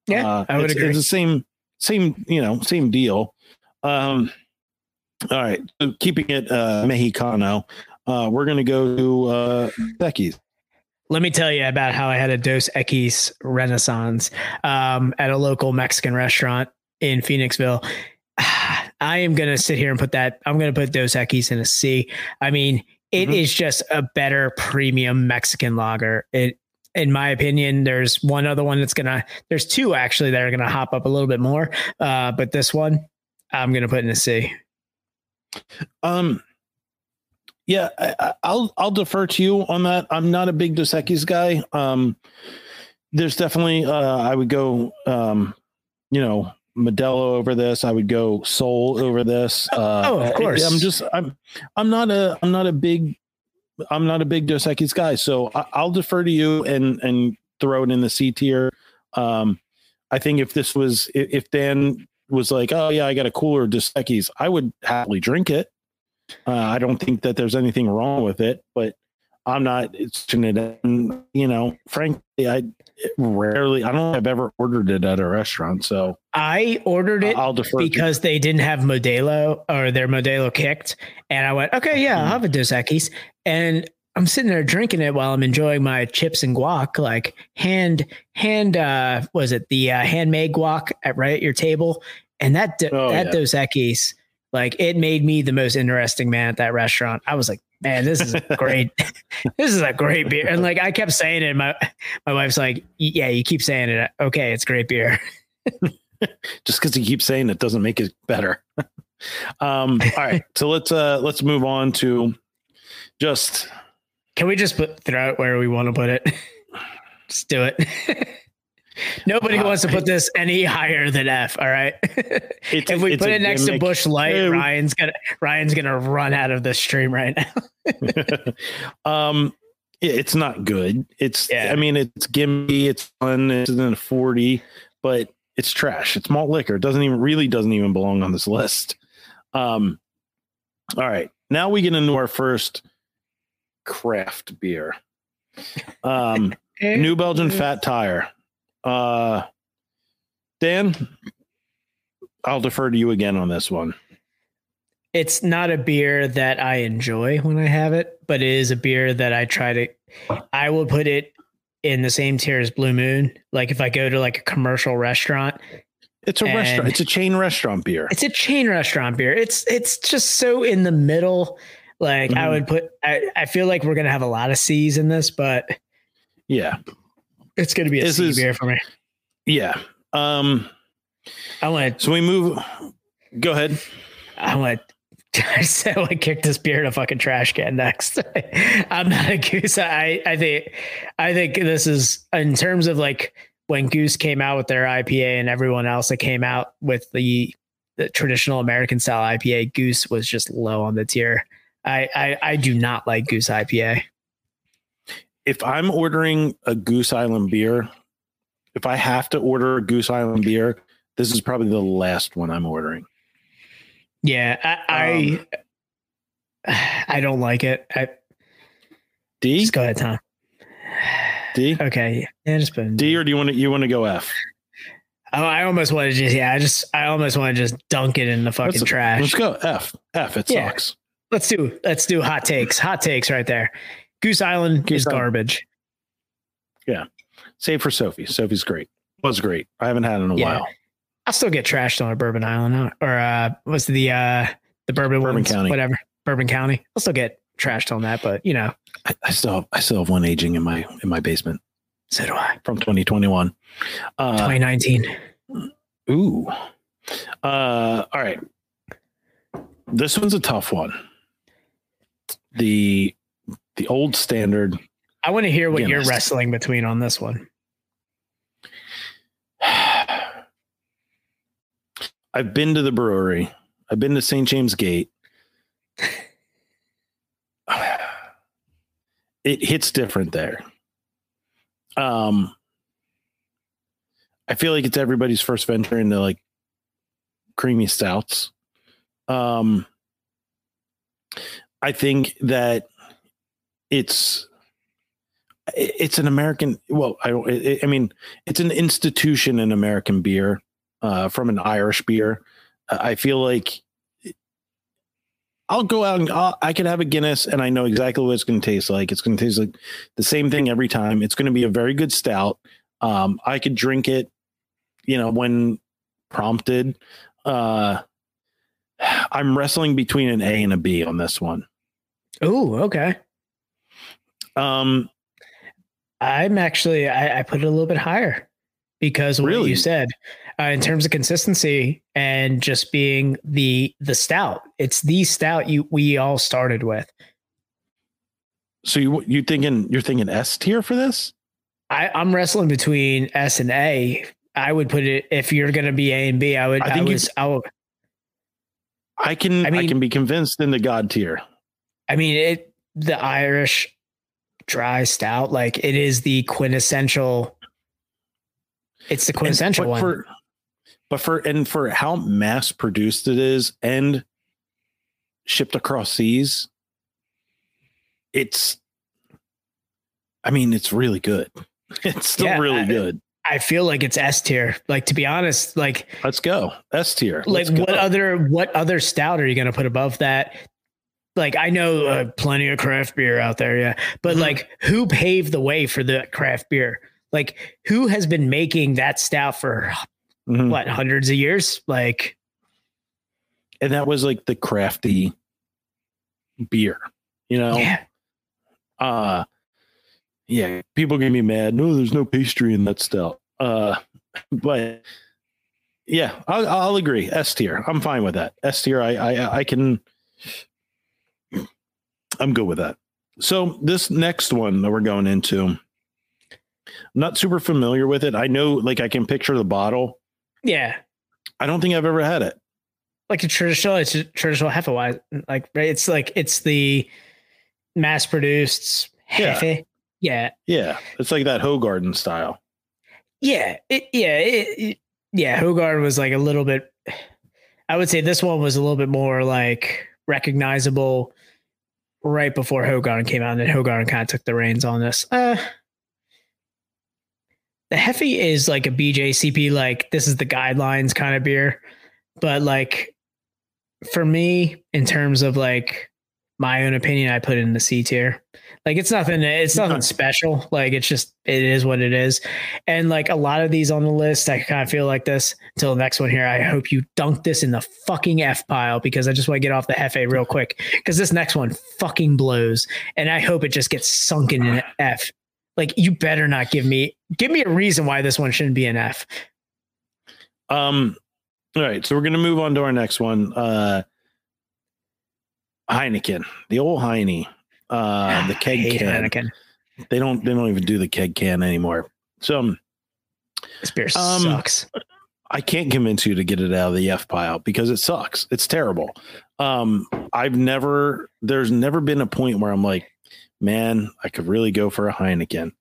Yeah, Uh, I would it's, agree. It's the same, same, you know, same deal. Um, all right, so keeping it uh, Mexicano. Uh, we're gonna go to uh, Becky's. Let me tell you about how I had a Dos Equis Renaissance um, at a local Mexican restaurant in Phoenixville. I am going to sit here and put that, I'm going to put Dos Equis in a C. I mean, it is Mhm. just a better premium Mexican lager. It, in my opinion, there's one other one that's going to, there's two actually that are going to hop up a little bit more. Uh, but this one, I'm going to put in a C. Um, yeah, I, I- I'll I'll defer to you on that. I'm not a big Dos Equis guy. Um, there's definitely uh, I would go um, you know, Modelo over this. I would go Sol over this. Uh, Oh, of course. I'm just I'm I'm not a I'm not a big I'm not a big Dos Equis guy. So I, I'll defer to you and and throw it in the C tier. Um, I think if this was if, Dan was like, oh yeah, I got a cooler Dos Equis, I would happily drink it. Uh, I don't think that there's anything wrong with it, but I'm not. It's you know, frankly, I rarely. I don't know if I've ever ordered it at a restaurant, so I ordered it I'll defer. because they didn't have Modelo or their Modelo kicked. And I went, okay, yeah, I'll have a Dos Equis. And I'm sitting there drinking it while I'm enjoying my chips and guac, like hand, hand, uh, was it the uh, handmade guac at right at your table? And that, Oh, that yeah. Dos Equis, like it made me the most interesting man at that restaurant. I was like, man, this is a great. this is a great beer. And like, I kept saying it. My, my wife's like, yeah, you keep saying it. Okay. It's great beer. just because you keep saying it doesn't make it better. um, all right, so let's uh let's move on to just Can we just put throw it where we want to put it? just do it. Nobody Uh, wants to put this any higher than F. All right. If we put it next gimmick. to Busch Light, Ryan's gonna Ryan's gonna run out of the stream right now. um it's not good. It's Yeah. I mean it's gimmicky, it's fun, it's in a 40, but it's trash. It's malt liquor. It doesn't even really doesn't even belong on this list. Um all right. Now we get into our first craft beer. Um New Belgium Fat Tire. Uh Dan, I'll defer to you again on this one. It's not a beer that I enjoy when I have it, but it is a beer that I try to. I will put it in the same tier as Blue Moon. Like if I go to like a commercial restaurant, It's a restaurant. It's a chain restaurant beer. it's a chain restaurant beer. It's it's just so in the middle. Like I Mhm. would put. I, I feel like we're gonna have a lot of C's in this, but Yeah. It's gonna be a This C is- beer for me. Yeah. Um I want. so we move go ahead. I want. I said I want to kick this beer in a fucking trash can next. I'm not a goose. I I think I think this is in terms of like when Goose came out with their IPA and everyone else that came out with the the traditional American style IPA, Goose was just low on the tier. I I, I do not like Goose IPA. If I'm ordering a Goose Island beer, if I have to order a Goose Island beer, this is probably the last one I'm ordering. Yeah, I I, um, I don't like it. I, D? just go ahead, Tom. D? Okay, yeah, just put. D or do you want to you want to go F? Oh, I almost want to just yeah, I just I almost want to just dunk it in the fucking Let's- trash. Let's go F. F. It Yeah. sucks. Let's do let's do hot takes. Hot takes right there. Goose Island Goose is Island. garbage. Yeah. Save for Sofie. Sofie's great. Was great. I haven't had it in a Yeah. while. I'll still get trashed on a Bourbon Island or uh what's the uh the Bourbon, Bourbon ones, County. whatever Bourbon County. I'll still get trashed on that, but you know, I, I still have, I still have one aging in my in my basement so do I. from 2021. Uh, 2019. Ooh. Uh, all right. This one's a tough one. The the old standard. I want to hear what you're wrestling between on this one. I've been to the brewery. I've been to St. James Gate. it hits different there. Um, I feel like it's everybody's first venture into like creamy stouts. Um, I think that it's it's an American. Well, I I mean, it's an institution in American beer uh, from an Irish beer. I feel like I'll go out and I'll, I could have a Guinness and I know exactly what it's going to taste like. It's going to taste like the same thing every time. It's going to be a very good stout. Um, I could drink it, you know, when prompted. Uh, I'm wrestling between an A and a B on this one. Oh, okay. Um, I'm actually I, I put it a little bit higher because of what you said uh, in terms of consistency and just being the the stout. It's the stout you we all started with. so you you thinking you're thinking S tier for this? I, I'm wrestling between S and A. I would put it if you're going to be A and B. I would. I I, think you- was. I, would, I can I I, can be convinced in the God tier. I mean it. The Irish dry stout, like it is the quintessential. It's the quintessential but one. For, but for and for how mass produced it is and shipped across seas, it's. I mean, it's really good. It's still Yeah, really I- good. I feel like it's S tier. Like to be honest, like Let's go S tier. like go. what other what other stout are you going to put above that like i know uh, plenty of craft beer out there yeah but Mhm. like who paved the way for the craft beer like who has been making that stout for Mhm. what hundreds of years like and that was like the crafty beer, you know. yeah uh yeah people can be mad no there's no pastry in that stout uh but yeah i'll, I'll agree s tier i'm fine with that s tier I, I i can i'm good with that. So this next one that we're going into i'm not super familiar with it. I know like i can picture the bottle. Yeah. I don't think i've ever had it. Like a traditional it's a traditional hefeweizen like right? It's like it's the mass produced Yeah. hefe? Yeah. Yeah. It's like that Hoegaarden style. Yeah, it, yeah, it, it- yeah. Hoegaarden was like a little bit. I would say this one was a little bit more like recognizable right before Hoegaarden came out, and then Hoegaarden kind of took the reins on this. Uh, the Hefe is like a BJCP, like this is the guidelines kind of beer, but like for me, in terms of like my own opinion, I put it in the C tier. Like it's nothing, it's nothing special. Like it's just it is what it is. And like a lot of these on the list, I kind of feel like this until the next one here. I hope you dunk this in the fucking F pile because I just want to get off the Hefe real quick because this next one fucking blows. And I hope it just gets sunken in an F. Like you better not give me give me a reason why this one shouldn't be an F. Um, all right, so we're gonna move on to our next one. Uh Heineken, the old Heine, uh the keg can. Heineken. They don't they don't even do the keg can anymore. So um, This beer Um, sucks. I can't convince you to get it out of the F pile because it sucks. It's terrible. Um, I've never there's never been a point where I'm like, man, I could really go for a Heineken.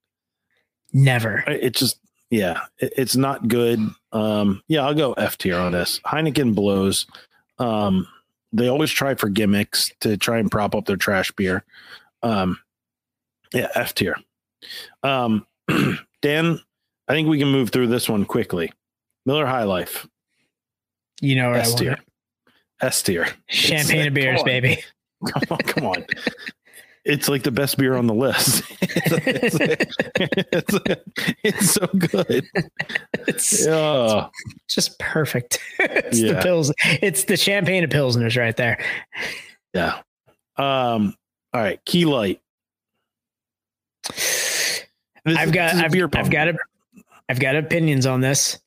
Never. It just yeah, it, it's not good. Um, yeah, I'll go F tier on this. Heineken blows. Um, they always try for gimmicks to try and prop up their trash beer. Um, yeah, F tier. Um, Dan, I think we can move through this one quickly. Miller High Life, You know S tier. S tier. Champagne of beers, on. baby. Come on, come on. It's like the best beer on the list. it's, it's, it's so good. It's Yeah. just perfect. it's the Yeah. pills. It's the champagne of pilsners right there. Yeah. Um, all right. Key light. This I've got this is a I've, beer I've got a, I've got opinions on this.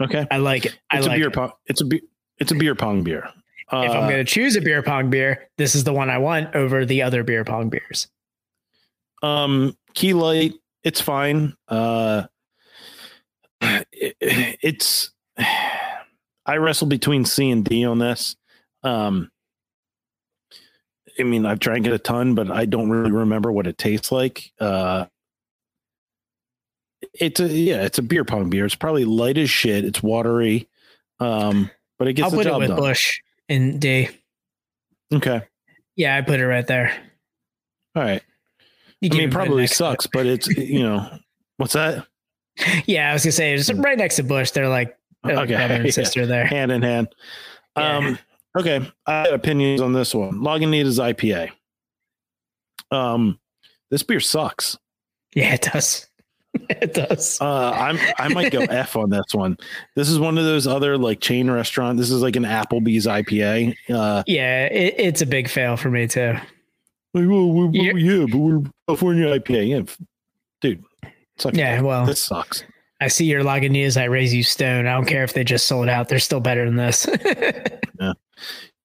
Okay. I like it. I It's like a beer it. pong. It's a beer. It's a beer pong beer. Uh, if I'm going to choose a beer pong beer, this is the one I want over the other beer pong beers. um, key light. It's fine. Uh, it- it's. I wrestle between C and D on this. Um, I mean, I've drank it a ton, but I don't really remember what it tastes like. Uh, it's a yeah, it's a beer pong beer. It's probably light as shit. It's watery, um, but it gets I'll the put it job with done. Busch and D. Okay, Yeah, I put it right there. all right. You I mean, it probably to sucks, but it's you know, what's that? Yeah, I was gonna say it's right next to Busch. They're like uh, Okay, brother and yeah. sister there. hand in hand. Yeah. Um, okay, I have opinions on this one. Lagunitas IPA. Um, this beer sucks. Yeah, it does. it does. Uh, I'm I might go F on this one. This is one of those other like chain restaurant. This is like an Applebee's IPA. Uh, Yeah, it, it's a big fail for me too. like, well, we're, Yeah. yeah, but we're California IPA. Yeah, dude. Yeah, well, this sucks. I see your Lagunitas. I raise you stone. I don't care if they just sold out. They're still better than this. yeah.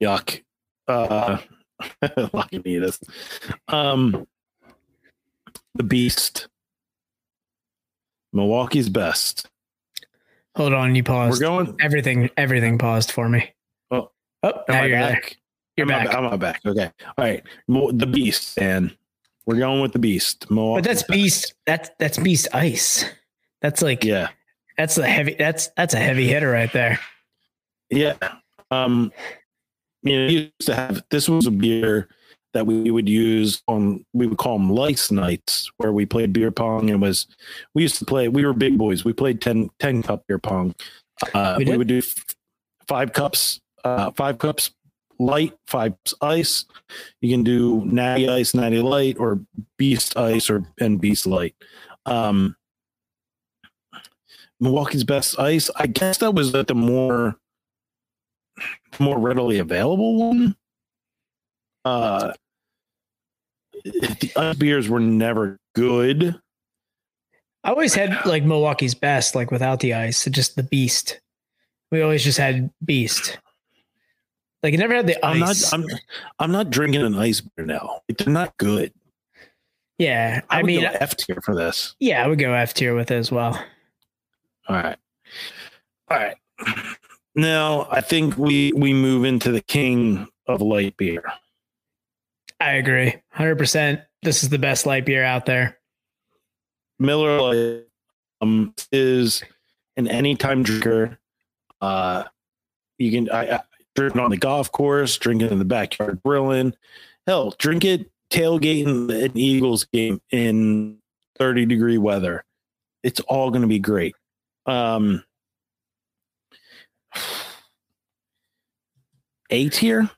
Yuck. Uh, Lagunitas. Um, the Beast. Milwaukee's best. Hold on, you paused. We're going. Everything, everything paused for me. Oh. oh, now you're there. back? You're am I back. ba- am I back? Okay. All right. The Beast, and we're going with the Beast. Milwaukee. But that's beast. That's that's beast ice. That's like Yeah. that's the heavy. That's that's a heavy hitter right there. Yeah. Um, you know, we used to have this was a beer that we would use on we would call them lice nights where we played beer pong and was we used to play we were big boys. We played 10, 10 cup beer pong. Uh, We we, would do f- five cups uh, five cups light five cups ice. You can do natty ice natty light or beast ice or and beast light. Um milwaukee's best ice i guess that was at the more more readily available one. Uh, the ice beers were never good. I always had like Milwaukee's best, like without the ice, just the beast. We always just had beast. Like it never had the I'm not. ice. I'm. I'm not drinking an ice beer now. They're not good. yeah, I, I, would mean, F tier for this. yeah, I would go F tier with it as well. All right. All right. Now I think we we move into the king of light beer. I agree, hundred percent. This is the best light beer out there. Miller um, is an anytime drinker. Uh, you can I, I drink it on the golf course, drink it in the backyard grilling. Hell, drink it tailgating an Eagles game in 30 degree weather. It's all going to be great. Um, A tier.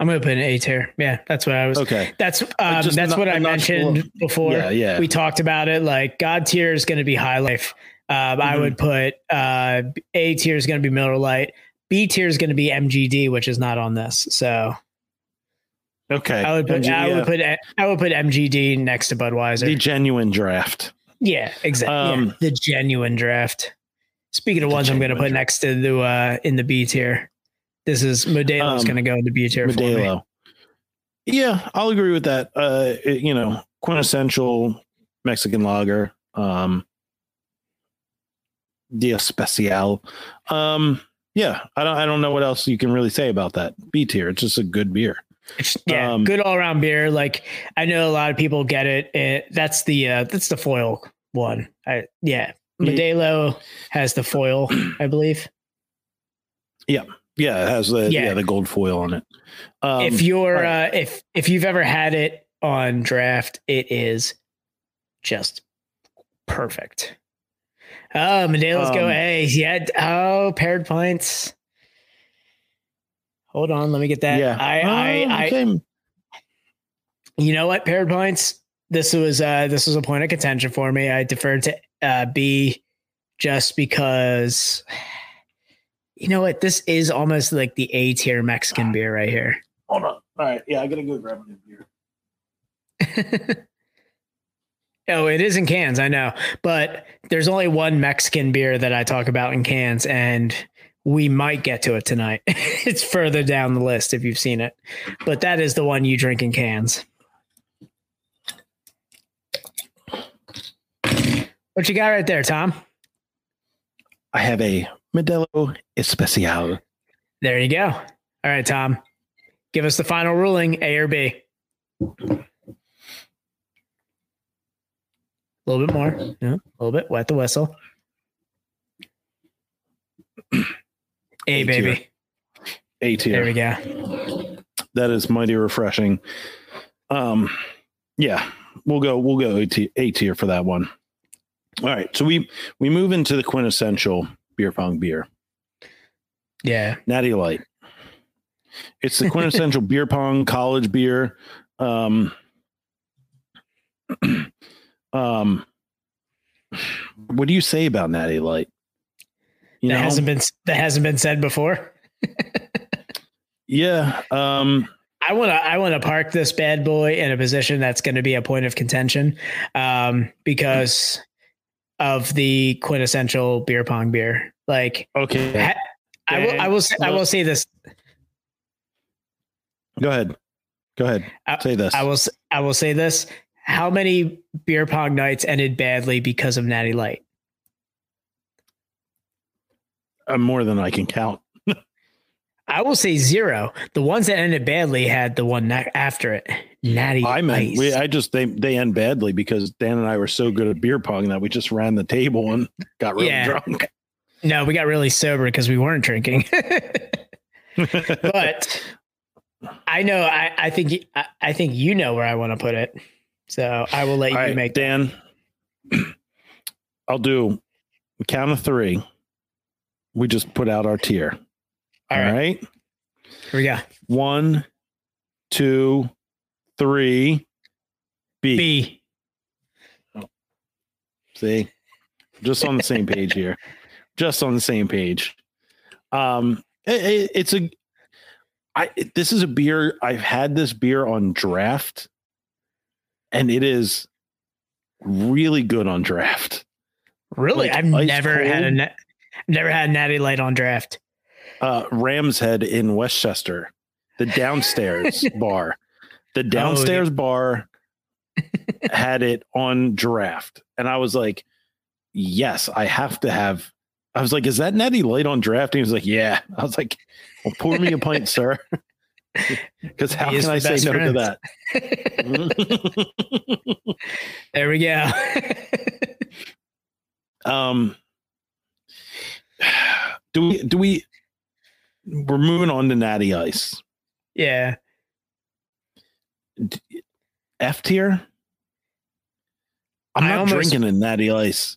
I'm gonna put an A tier. Yeah, that's what I was. Okay. That's um, that's not- what I mentioned full before. Yeah, yeah. we talked about it. Like God tier is going to be High Life. Um, I Mhm. would put uh, A tier is going to be Miller Lite. B tier is going to be MGD, which is not on this. So okay. I would put MG, I yeah. would put I would put MGD next to Budweiser. the genuine draft. yeah, exactly. Um, the genuine draft. Speaking of ones, I'm going to genuine put next to the uh, in the B tier. This is Modelo's Um, going to go in the B tier for me. Modelo. Yeah, I'll agree with that. Uh, it- you know, quintessential Mexican lager. Um, Dia Especial. Um, yeah, I don't. I don't know what else you can really say about that. B tier. It's just a good beer. It's- yeah, Um, good all around beer. Like I know a lot of people get it. it that's the uh, that's the foil one. I yeah. Yeah. Modelo has the foil, I believe. Yeah, it has the yeah, Yeah. the gold foil on it. Um, if you're right. uh, if if you've ever had it on draft, it is just perfect. Oh, go Um, A. Yeah. Oh, paired pints. Hold on, let me get that. yeah, I, I, Oh, I, okay. you know what, paired points. This was uh this was a point of contention for me. I deferred to uh B just because you know what, this is almost like the A tier Mexican beer right here. Hold on. All right. Yeah, I gotta go grab a new beer. oh, it is in cans, I know. But there's only one Mexican beer that I talk about in cans, and we might get to it tonight. it's further down the list if you've seen it. But that is the one you drink in cans. What you got right there, Tom? I have a Modelo Especial. There you go. All right, Tom. Give us the final ruling, A or B. A little bit more. Yeah, a little bit. Wet the whistle. A, A baby. A There we go. That is mighty refreshing. Um, yeah, we'll go. We'll go A tier, A tier for that one. All right, so we we move into the quintessential beer pong beer, Yeah. Natty Light. It's the quintessential beer pong college beer. Um, um, what do you say about Natty Light? You that know, hasn't been that hasn't been said before. yeah. Um, I want to I want to park this bad boy in a position that's going to be a point of contention um, because of the quintessential beer pong beer. Like okay, ha- I will I will say, I will say this go ahead. Go ahead. I- Say this. I will I will say this how many beer pong nights ended badly because of Natty Light? Uh, more than I can count. I will say zero. The ones that ended badly had the one after it. Natty I meant Ice. we, I just they they end badly because Dan and I were so good at beer pong that we just ran the table and got really Yeah. drunk. no, we got really sober because we weren't drinking. but I know I, I think I, I think you know where I want to put it. So I will let you All right, make Dan. I'll do count of three. We just put out our tier. All All right. right. Here we go. One, two, three. B. B. See, just on the same page here. Just on the same page. Um, it- it- it's a. I this is a beer. I've had this beer on draft, and it is really good on draft. Really? Like, I've never had a cold? never had Natty Light on draft. Uh, Ram's Head in West Chester, the downstairs bar, the downstairs bar had it on draft, and I was like, "Yes, I have to have." I was like, "Is that Natty Light on draft?" And he was like, "Yeah." I was like, "Well, pour me a pint, sir." Because how He can I say best no to that? there we go. um, do we? Do we? We're moving on to Natty Ice. yeah. F tier. I'm not almost- drinking a Natty Ice.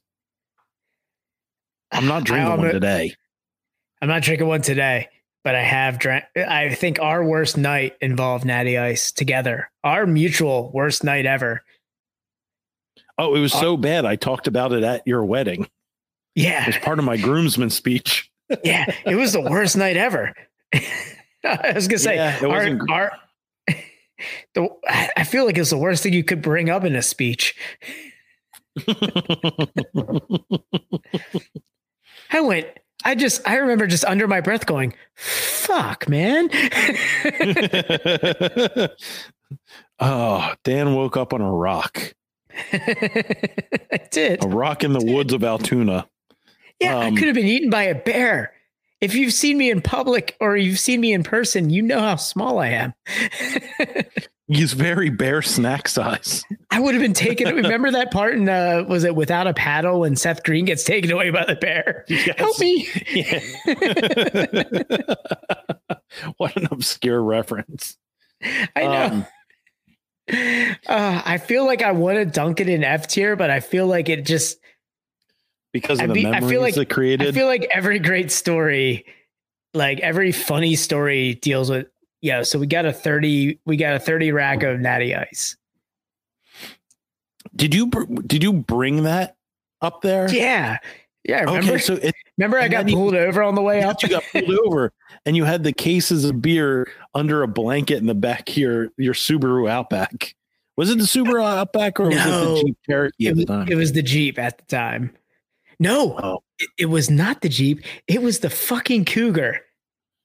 I'm not drinking one today. I'm not drinking one today, but I have drank. I think our worst night involved Natty Ice together. Our mutual worst night ever. Oh, it was Uh, so bad. I talked about it at your wedding. Yeah, it was part of my groomsman speech. Yeah. It was the worst night ever. I was gonna say Yeah, our, our the, I I feel like it's the worst thing you could bring up in a speech. I went. I just. I remember just under my breath going, "Fuck, man." oh, Dan woke up on a rock, I did. a rock in the woods of Altoona. Yeah, I Um, could have been eaten by a bear. If you've seen me in public or you've seen me in person, you know how small I am. He's very bear snack size. I would have been taken. Remember that part in uh, was it without a paddle when Seth Green gets taken away by the bear? Help me! Yeah. what an obscure reference. I know. Um, uh, I feel like I want to dunk it in F tier, but I feel like it just. Because of I the be- I feel memories like- it created. I feel like every great story, like every funny story, deals with. Yeah, so we got a thirty. We got a thirty rack of Natty Ice. did you br- did you bring that up there? Yeah, yeah. Remember, Okay, so it, remember I got then you- pulled over on the way up. you got pulled over and you had the cases of beer under a blanket in the back of your your Subaru Outback. Was it the Subaru Outback or was it No. the Jeep Cherokee at the time? it was the Jeep at the time. No, Oh. it, it was not the Jeep. It was the fucking Cougar.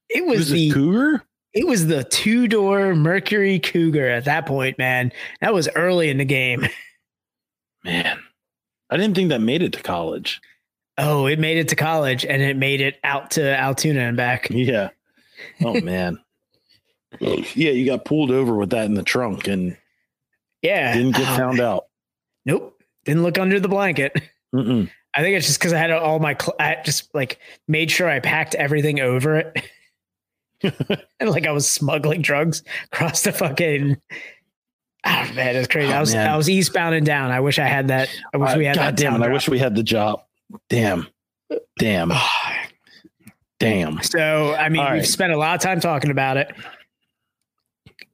It It was, was the Cougar? it was the two door Mercury Cougar at that point, man. That was early in the game. Man, I didn't think that made it to college. Oh, it made it to college and it made it out to Altoona and back. Yeah. Oh man. Yeah, you got pulled over with that in the trunk and Yeah. didn't get Oh, found out. Nope. Didn't look under the blanket. Mm-mm. I think it's just because I had all my, cl- I just like made sure I packed everything over it. and like I was smuggling drugs across the fucking. Oh man, it's crazy. Oh, I was man. I was eastbound and down. I wish I had that. I wish ah, we had God damn it! I wish we had the job. Damn, damn, damn. So I mean, All we've right. spent a lot of time talking about it.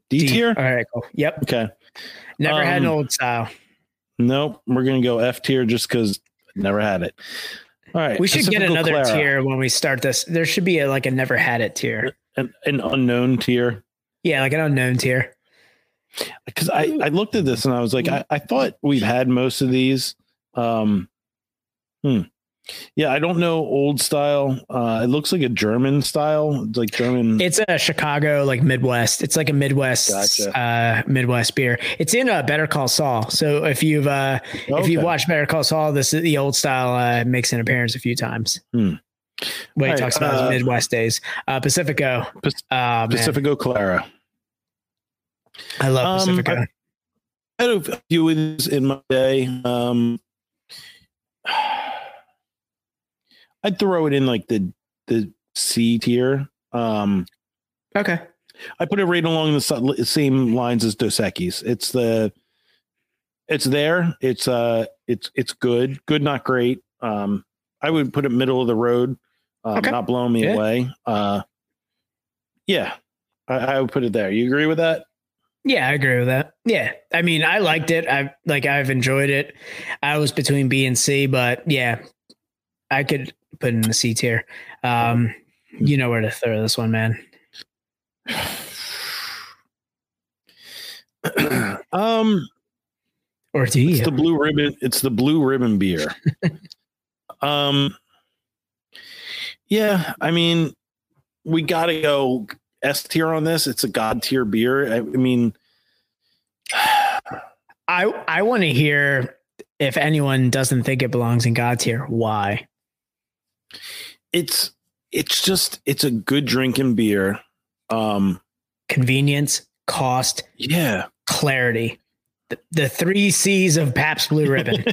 D tier. All right, cool. Yep. Okay. Never had an Um, old style. Nope. We're gonna go F tier just because never had it. All right. We should get another Clara, tier when we start this. There should be a, like a never had it tier. an, an unknown tier. Yeah, like an unknown tier. because I, I looked at this and I was like, I, I thought we've had most of these. Um, hmm. Yeah, I don't know old style. Uh, it looks like a German style, It's like German. It's a Chicago like Midwest. It's like a Midwest Gotcha. uh Midwest beer. It's in a Better Call Saul. So if you've uh if you've watched Better Call Saul, this is the old style uh makes an appearance a few times. Hmm. When he right, talks about uh, his Midwest days. Uh Pacifico. Pac- Uh Pacifico Clara. I love Um, Pacifico. I had a few of these in my day. Um, I'd throw it in like the the C tier. Um, okay. I put it right along the same lines as Dos Equis. It's the, it's there. It's uh, it's it's good. Good, not great. Um, I would put it middle of the road. Um, Okay. Not blowing me Yeah. away. Uh, yeah, I, I would put it there. You agree with that? Yeah, I agree with that. Yeah. I mean, I liked it. I like I've enjoyed it. I was between B and C, but yeah, I could put in the C tier. Um, you know where to throw this one, man. um, Or do you? it's the blue ribbon. It's the blue ribbon beer. um, yeah, I mean, we got to go S tier on this. It's a god tier beer. I, I mean, I I want to hear if anyone doesn't think it belongs in God tier, why? It's it's just it's a good drinking beer. Um, Convenience, cost, yeah. clarity. The, the three C's of Pabst Blue Ribbon.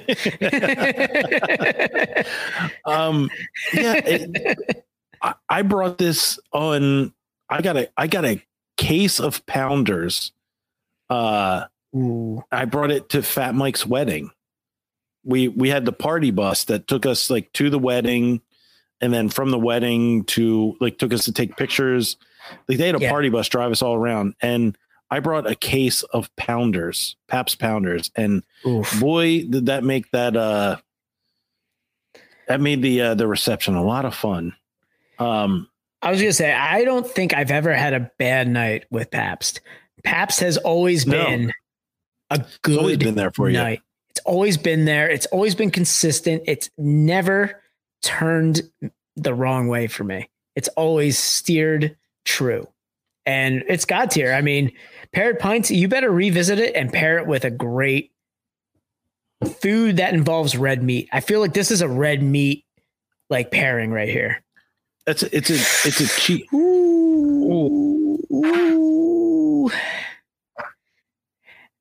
um, yeah. it- I, I brought this on. I got a I got a case of Pounders. Uh, Ooh. I brought it to Fat Mike's wedding. We we had the party bus that took us like to the wedding, and then from the wedding to like took us to take pictures. Like they had a Yeah. party bus drive us all around, and I brought a case of Pounders, Pabst Pounders, and Oof. boy, did that make that uh that made the uh, the reception a lot of fun. Um, I was gonna say I don't think I've ever had a bad night with Pabst. Pabst has always No. been a it's always good been there for you. night. It's always been there. It's always been consistent. It's never turned the wrong way for me. It's always steered true. And it's God tier. I mean, paired pints, you better revisit it and pair it with a great food that involves red meat. I feel like this is a red meat like pairing right here. It's a, it's a it's a cheap. Ooh. Ooh.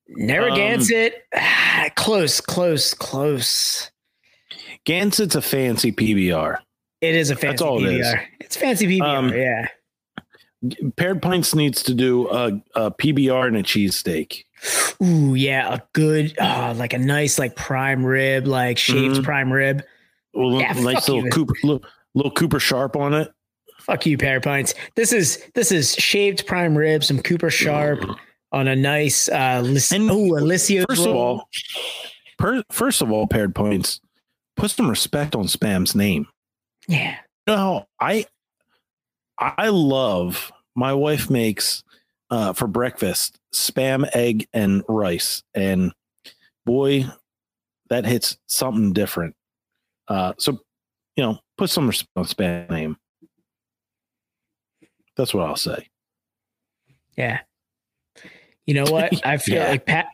Narragansett. Ah, close, close, close. Gansett's a fancy PBR. It is a fancy That's all it is. PBR. It's fancy PBR, Um, yeah. Paired Pints needs to do a, a PBR and a cheesesteak. Ooh, yeah, a good, uh, like a nice, like prime rib, like shaved Mhm. prime rib. Well, Yeah, nice fuck little you. Cooper, little, little Cooper Sharp on it. Fuck you, pair pints. This is this is shaved prime rib, some Cooper Sharp on a nice uh And oh, Alicia. First of all, per, first of all, Paired Pints, put some respect on Spam's name. yeah. No, I I love my wife makes uh for breakfast spam, egg, and rice. And boy, that hits something different. Uh so you know, put some respect on spam name. That's what I'll say. Yeah. You know what? I feel Yeah. like Pat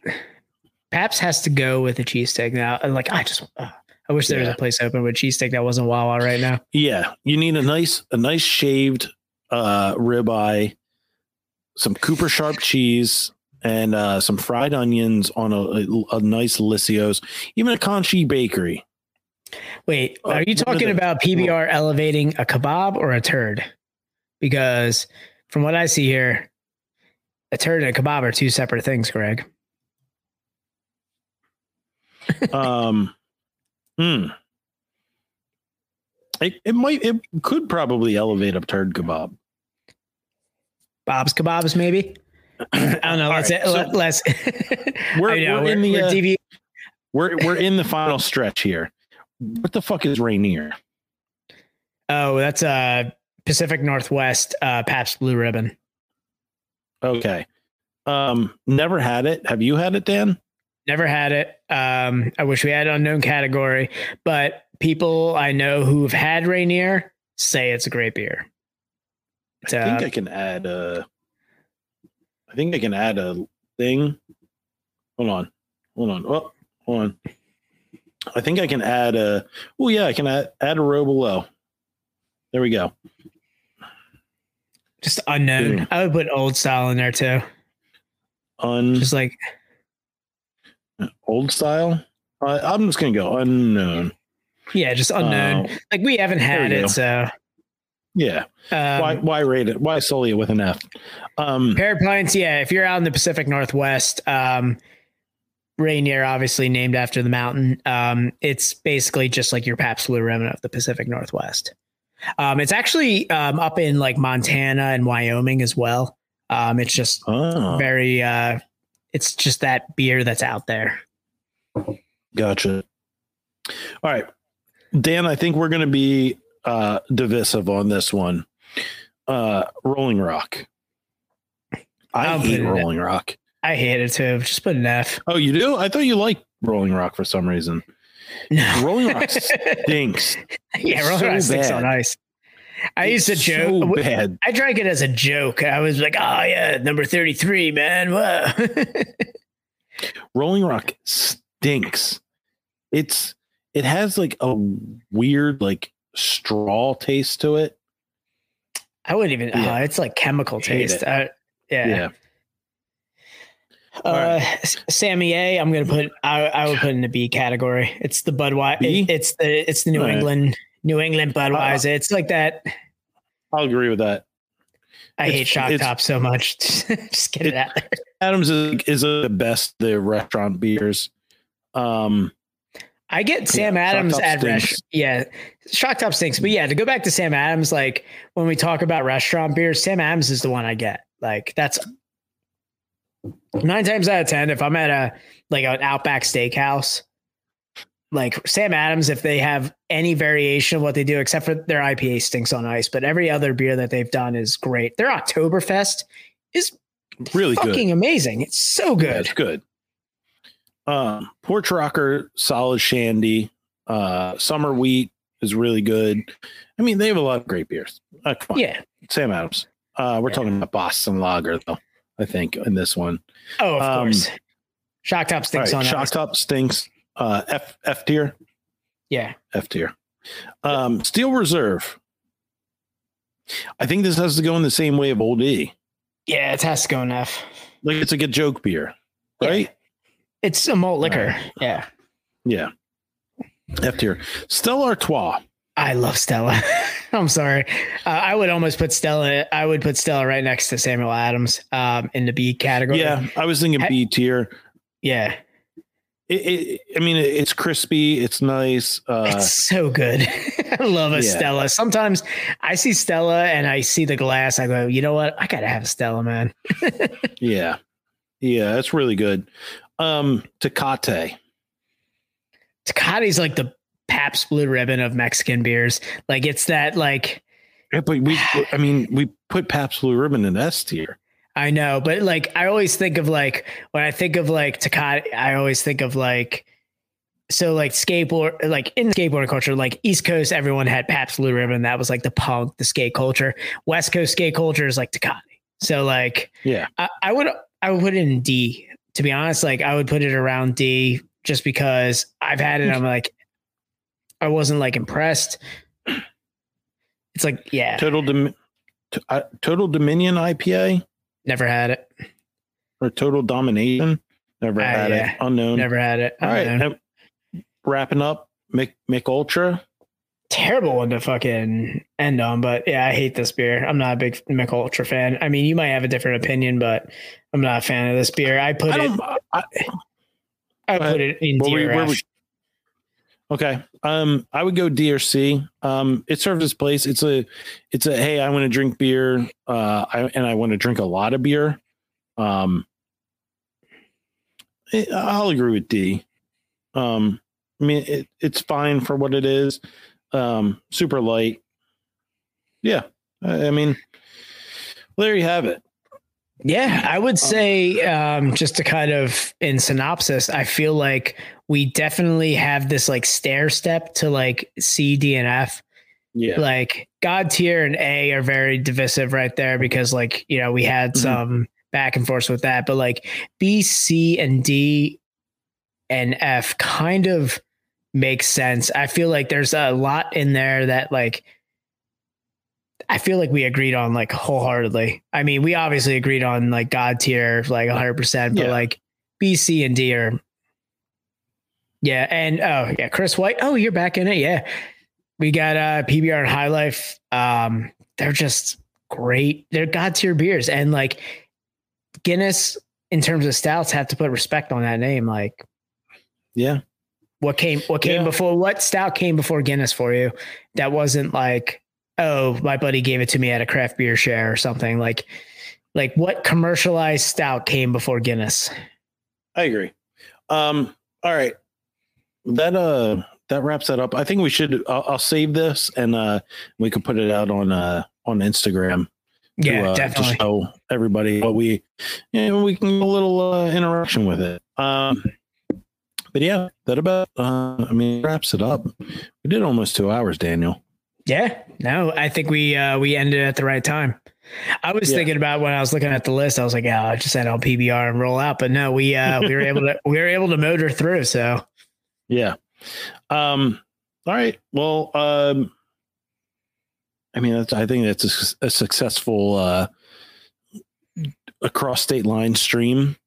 Pabst has to go with a cheesesteak now. And like I just uh, I wish there was a place open with cheesesteak that wasn't Wawa right now. Yeah, you need a nice a nice shaved uh ribeye, some Cooper Sharp cheese, and uh, some fried onions on a, a, a nice Liscio's, even a Conchi bakery. Wait, Uh, are you what are talking about PBR elevating a kebab or a turd? Because from what I see here, a turd and a kebab are two separate things, Greg. Um, hmm. It, it might it could probably elevate a turd kebab. Bob's kebabs, maybe. I don't know. Let's right, so let, let's. we're- know, we're in the, we're uh, We're we're in the final stretch here. What the fuck is Rainier? Oh, that's uh Pacific Northwest uh Pabst Blue Ribbon. Okay. Um, never had it. Have you had it, Dan? Never had it. Um, I wish we had an unknown category, but people I know who've had Rainier say it's a great beer. It's, I think uh, I can add a. I think I can add a thing. Hold on, hold on. Oh, hold on. I think I can add a. Oh yeah, I can add add a row below. There we go. just unknown. I would put old style in there too. Un Just like old style. Uh, I'm just gonna go unknown. yeah, just unknown. Uh, like we haven't had it, go. so yeah. um, why why rate it? Why it with an F? Um, Pear Pints, yeah. If you're out in the Pacific Northwest, um, Rainier, obviously named after the mountain. Um, it's basically just like your Pabst Blue Ribbon of the Pacific Northwest. Um, it's actually um, up in like Montana and Wyoming as well. Um, it's just oh, very, uh, it's just that beer that's out there. Gotcha. All right. Dan, I think we're going to be uh divisive on this one. Uh Rolling Rock. I I'll hate Rolling Rock. I hate it too. Just put an F. Oh, you do? I thought you liked Rolling Rock for some reason. No. Rolling Rock stinks. yeah, Rolling so Rock sticks bad. on ice. I used to It's joke. So bad. I drank it as a joke. I was like, "Oh yeah, number thirty-three, man." Whoa. Rolling Rock stinks. It's it has like a weird like straw taste to it. I wouldn't even. Yeah. Uh, it's like chemical taste. Uh, yeah. Yeah. Uh, right. Sammy A. I'm gonna put. I, I would put in the B category. It's the Budweiser. It's the it's the New All right. New England Budweiser. it's like that. I'll agree with that. I It's- hate shock top so much. Just get it, it- out there. Adams is, is the best the restaurant beers. Um I get Sam Shock Adams at rest. Yeah, shock top stinks. But yeah, to go back to Sam Adams, like when we talk about restaurant beers, Sam Adams is the one I get. Like that's nine times out of ten. If I'm at a like an Outback Steakhouse, like Sam Adams, if they have any variation of what they do, except for their IPA stinks on ice, but every other beer that they've done is great. Their Oktoberfest is really good. fucking amazing. It's so Yeah, good. it's good. Um, Porch Rocker, solid shandy. Uh, Summer Wheat is really good. I mean, they have a lot of great beers. Uh, come on, Yeah. Sam Adams. Uh, we're Yeah. talking about Boston Lager though. I think in this one. Oh, of Um, course. Shock top stinks right, on Shock ice. Top stinks. Uh, F F tier. Yeah. F tier. Um, Steel Reserve. I think this has to go in the same way of Old E. Yeah, it has to go in F. Like it's like a joke beer, Yeah. right? It's a malt liquor. Yeah. Yeah. F tier. Stella Artois. I love Stella. I'm sorry. Uh, I would almost put Stella. I would put Stella right next to Samuel Adams um, in the B category. Yeah, I was thinking B tier. Yeah. It, it, I mean, it's crispy. It's nice. Uh, It's so good. I love a yeah. Stella. Sometimes I see Stella and I see the glass. I go, you know what? I gotta have a Stella, man. yeah, yeah, that's really good. Um, Tecate. Tecate's like the Pabst Blue Ribbon of Mexican beers. Like it's that like Yeah, but we, I mean, we put Pabst Blue Ribbon in S tier. I know, but like I always think of like when I think of like Tecate, I always think of like so like skateboard like in skateboard culture, like East Coast, everyone had Pabst Blue Ribbon. That was like the punk, the skate culture. West Coast skate culture is like Tecate. So like Yeah, I, I would I would put it in D. To be honest, like I would put it around D just because I've had it. I'm like I wasn't like impressed. It's like yeah, Total Dom- t- uh, Total Dominion IPA. Never had it. or Total Domination. Never Ah, had yeah. it. Unknown. Never had it. All right. Unknown. and wrapping up, Mick Mick Ultra. terrible one to fucking end on, but yeah, I hate this beer. I'm not a big Mick Ultra fan. I mean, you might have a different opinion, but I'm not a fan of this beer. I put I it. I, I put it in Where we- where DRF. we- Okay. Um, I would go D or C. Um, it serves its place. It's a, it's a. Hey, I want to drink beer. Uh, I, and I want to drink a lot of beer. Um, it- I'll agree with D. Um, I mean, it, it's fine for what it is. Um, super light. Yeah. I, I mean, there you have it. Yeah, I would say um, just to kind of in synopsis, I feel like we definitely have this like stair step to like C, D, and F. Yeah. Like God tier and A are very divisive right there because like you know we had Mhm. some back and forth with that, but like B, C, and D and F kind of makes sense. I feel like there's a lot in there that like I feel like we agreed on like wholeheartedly. I mean, we obviously agreed on like God tier like 100%, but Yeah. like B, C, and D are yeah, and oh yeah, Chris White. Oh, you're back in it. Yeah, we got uh PBR and High Life. Um, they're just great. They're god tier beers, and like Guinness in terms of stouts have to put respect on that name. Like Yeah. what came what came Yeah. before what stout came before Guinness for you? That wasn't like oh my buddy gave it to me at a craft beer share or something like. Like what commercialized stout came before Guinness? I agree. Um, all right. That uh that wraps that up. I think we should I'll, I'll save this and uh we can put it out on uh on Instagram Yeah, to, uh, definitely. to show everybody what we you know, we can get a little uh, interaction with it. Um but yeah, that about uh I mean wraps it up. We did almost two hours, Daniel. Yeah, no, I think we uh we ended at the right time. I was Yeah. thinking about when I was looking at the list, I was like, oh, I'll just end on PBR and roll out. But no, we uh we were able to we were able to motor through. So Yeah. Um. All right. Well. Um. I mean, that's, I think that's a, a successful uh, across state line stream.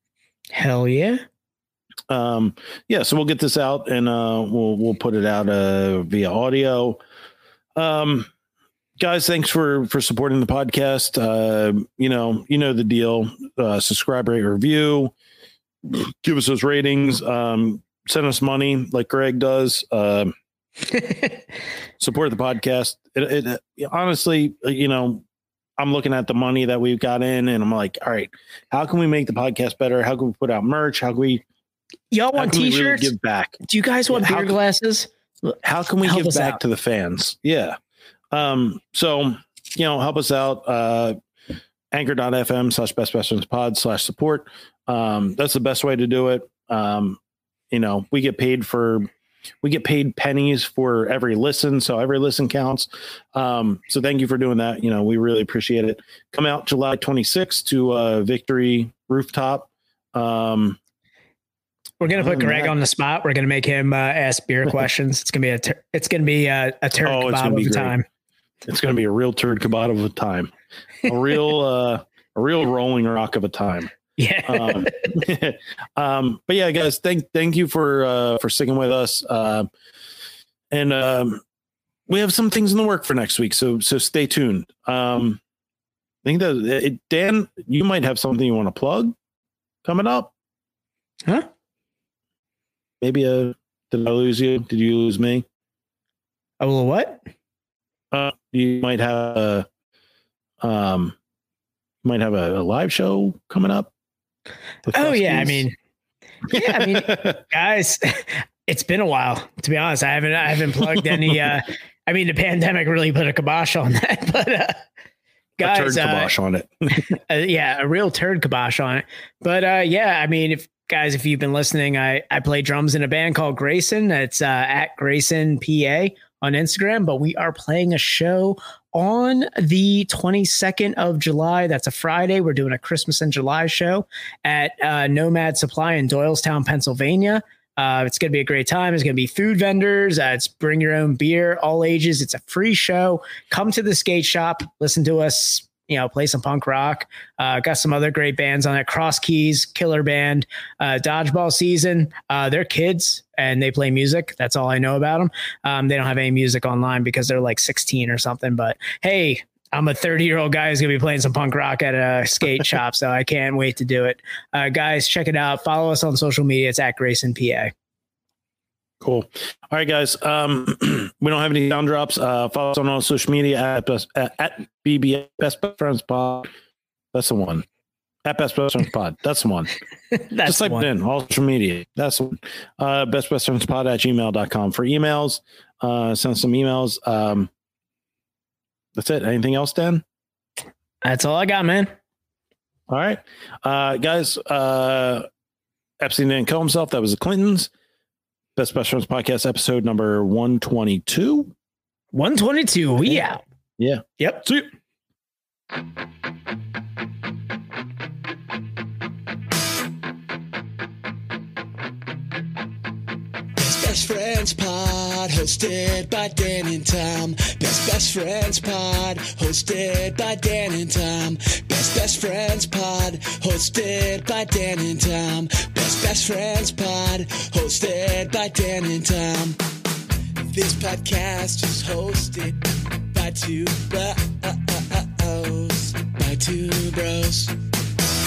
hell yeah. Um. Yeah. So we'll get this out and uh, we'll we'll put it out uh, via audio. Um. Guys, thanks for for supporting the podcast. Uh, you know, you know the deal. Uh, subscribe, rate, review. Give us those ratings. Um, send us money like Greg does. Um, support the podcast. It, it, it- honestly, you know, I'm looking at the money that we've got in, and I'm like, all right, how can we make the podcast better? How can we put out merch? How can we? Y'all want we really t-shirts? give back? Do you guys want Yeah, beer glasses? How can we Help give back out. to the fans? Yeah. Um. So you know, help us out. Uh, anchor.fm slash best pod slash support. Um, that's the best way to do it. Um, you know, we get paid for we get paid pennies for every listen, so every listen counts. Um, so thank you for doing that. You know, we really appreciate it. Come out July 26th to uh Victory Rooftop. Um, We're gonna put Greg that- on the spot. We're gonna make him uh, ask beer questions. It's gonna be a tur- it's gonna be a, a turn Oh, it's kebab gonna be time. it's gonna be a real turd kebab of a time. A real uh a real rolling rock of a time. Yeah. um, um, but yeah, guys, thank thank you for uh, for sticking with us. Uh, and um, we have some things in the work for next week, so so stay tuned. Um, I think that it, Dan, you might have something you want to plug coming up. Huh? Maybe a did I lose you? Did you lose me? a little what? Uh, you might have a um, might have a, a live show coming up. Oh yeah, I mean, yeah, I mean, guys, it's been a while to be honest. I haven't I haven't plugged any. uh I mean, the pandemic really put a kibosh on that, but uh, guys, a turd guys, uh, on it. uh, yeah, a real turd kibosh on it. But uh, yeah, I mean, if guys, if you've been listening, I I play drums in a band called Grayson. It's uh, at Grayson PA on Instagram. But we are playing a show on the 22nd of July. That's a Friday. We're doing a Christmas in July show at uh, Nomad Supply in Doylestown, Pennsylvania. Uh, it's going to be a great time. It's going to be food vendors. Uh, it's bring your own beer, all ages. It's a free show. Come to the skate shop. Listen to us you know, play some punk rock. Uh, got some other great bands on it. Cross Keys, Killer Band, uh, Dodgeball Season. Uh, they're kids and they play music. That's all I know about them. Um, they don't have any music online because they're like 16 or something. But hey, I'm a 30 year old guy who's gonna be playing some punk rock at a skate shop, so I can't wait to do it. Uh, guys, check it out. Follow us on social media. It's at Grayson PA. Cool. All right, guys. Um, we don't have any sound drops. Uh, follow us on all social media at best, at, at BB Best Friends Pod. That's the one. At Best Best Friends Pod. That's the one. That's Just type one. it in all social media. That's one. Uh, Best Best Friends Pod at gmail.com for emails. Uh, send some emails. Um, that's it. Anything else, Dan? That's all I got, man. All right. Uh, guys, uh, Epstein didn't kill himself. That was the Clintons. Best Best Friends Podcast episode number 122. 122. We out. Yeah. Yep. See you. Best Best Friends Pod, hosted by Dan and Tom. Best Best Friends Pod, hosted by Dan and Tom. Best Best Friends Pod, hosted by Dan and Tom. Best Best Friends Pod, hosted by Dan and Tom. This podcast is hosted by two bros. Uh, uh, uh, by two bros.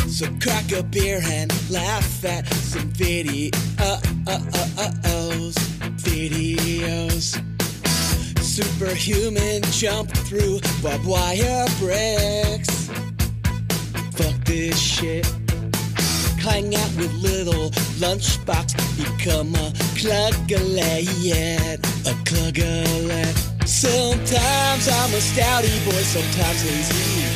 So crack a beer and laugh at some videos. Videos. Superhuman jump through barbed wire bricks. Fuck this shit. Hang out with little lunchbox. Become a cluggalet. A cluggalet. Sometimes I'm a stouty boy, sometimes lazy.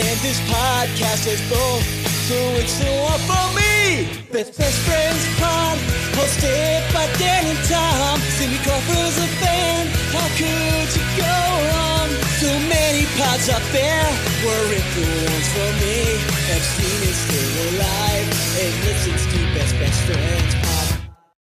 And this podcast is both, so it's one for me. Best Best Friends Pod, hosted by Dan and Tom. Cindy Crawford's a fan, how could you go wrong? So many pods out there, were it the ones for me? Epstein is still alive and listens to Best Best Friends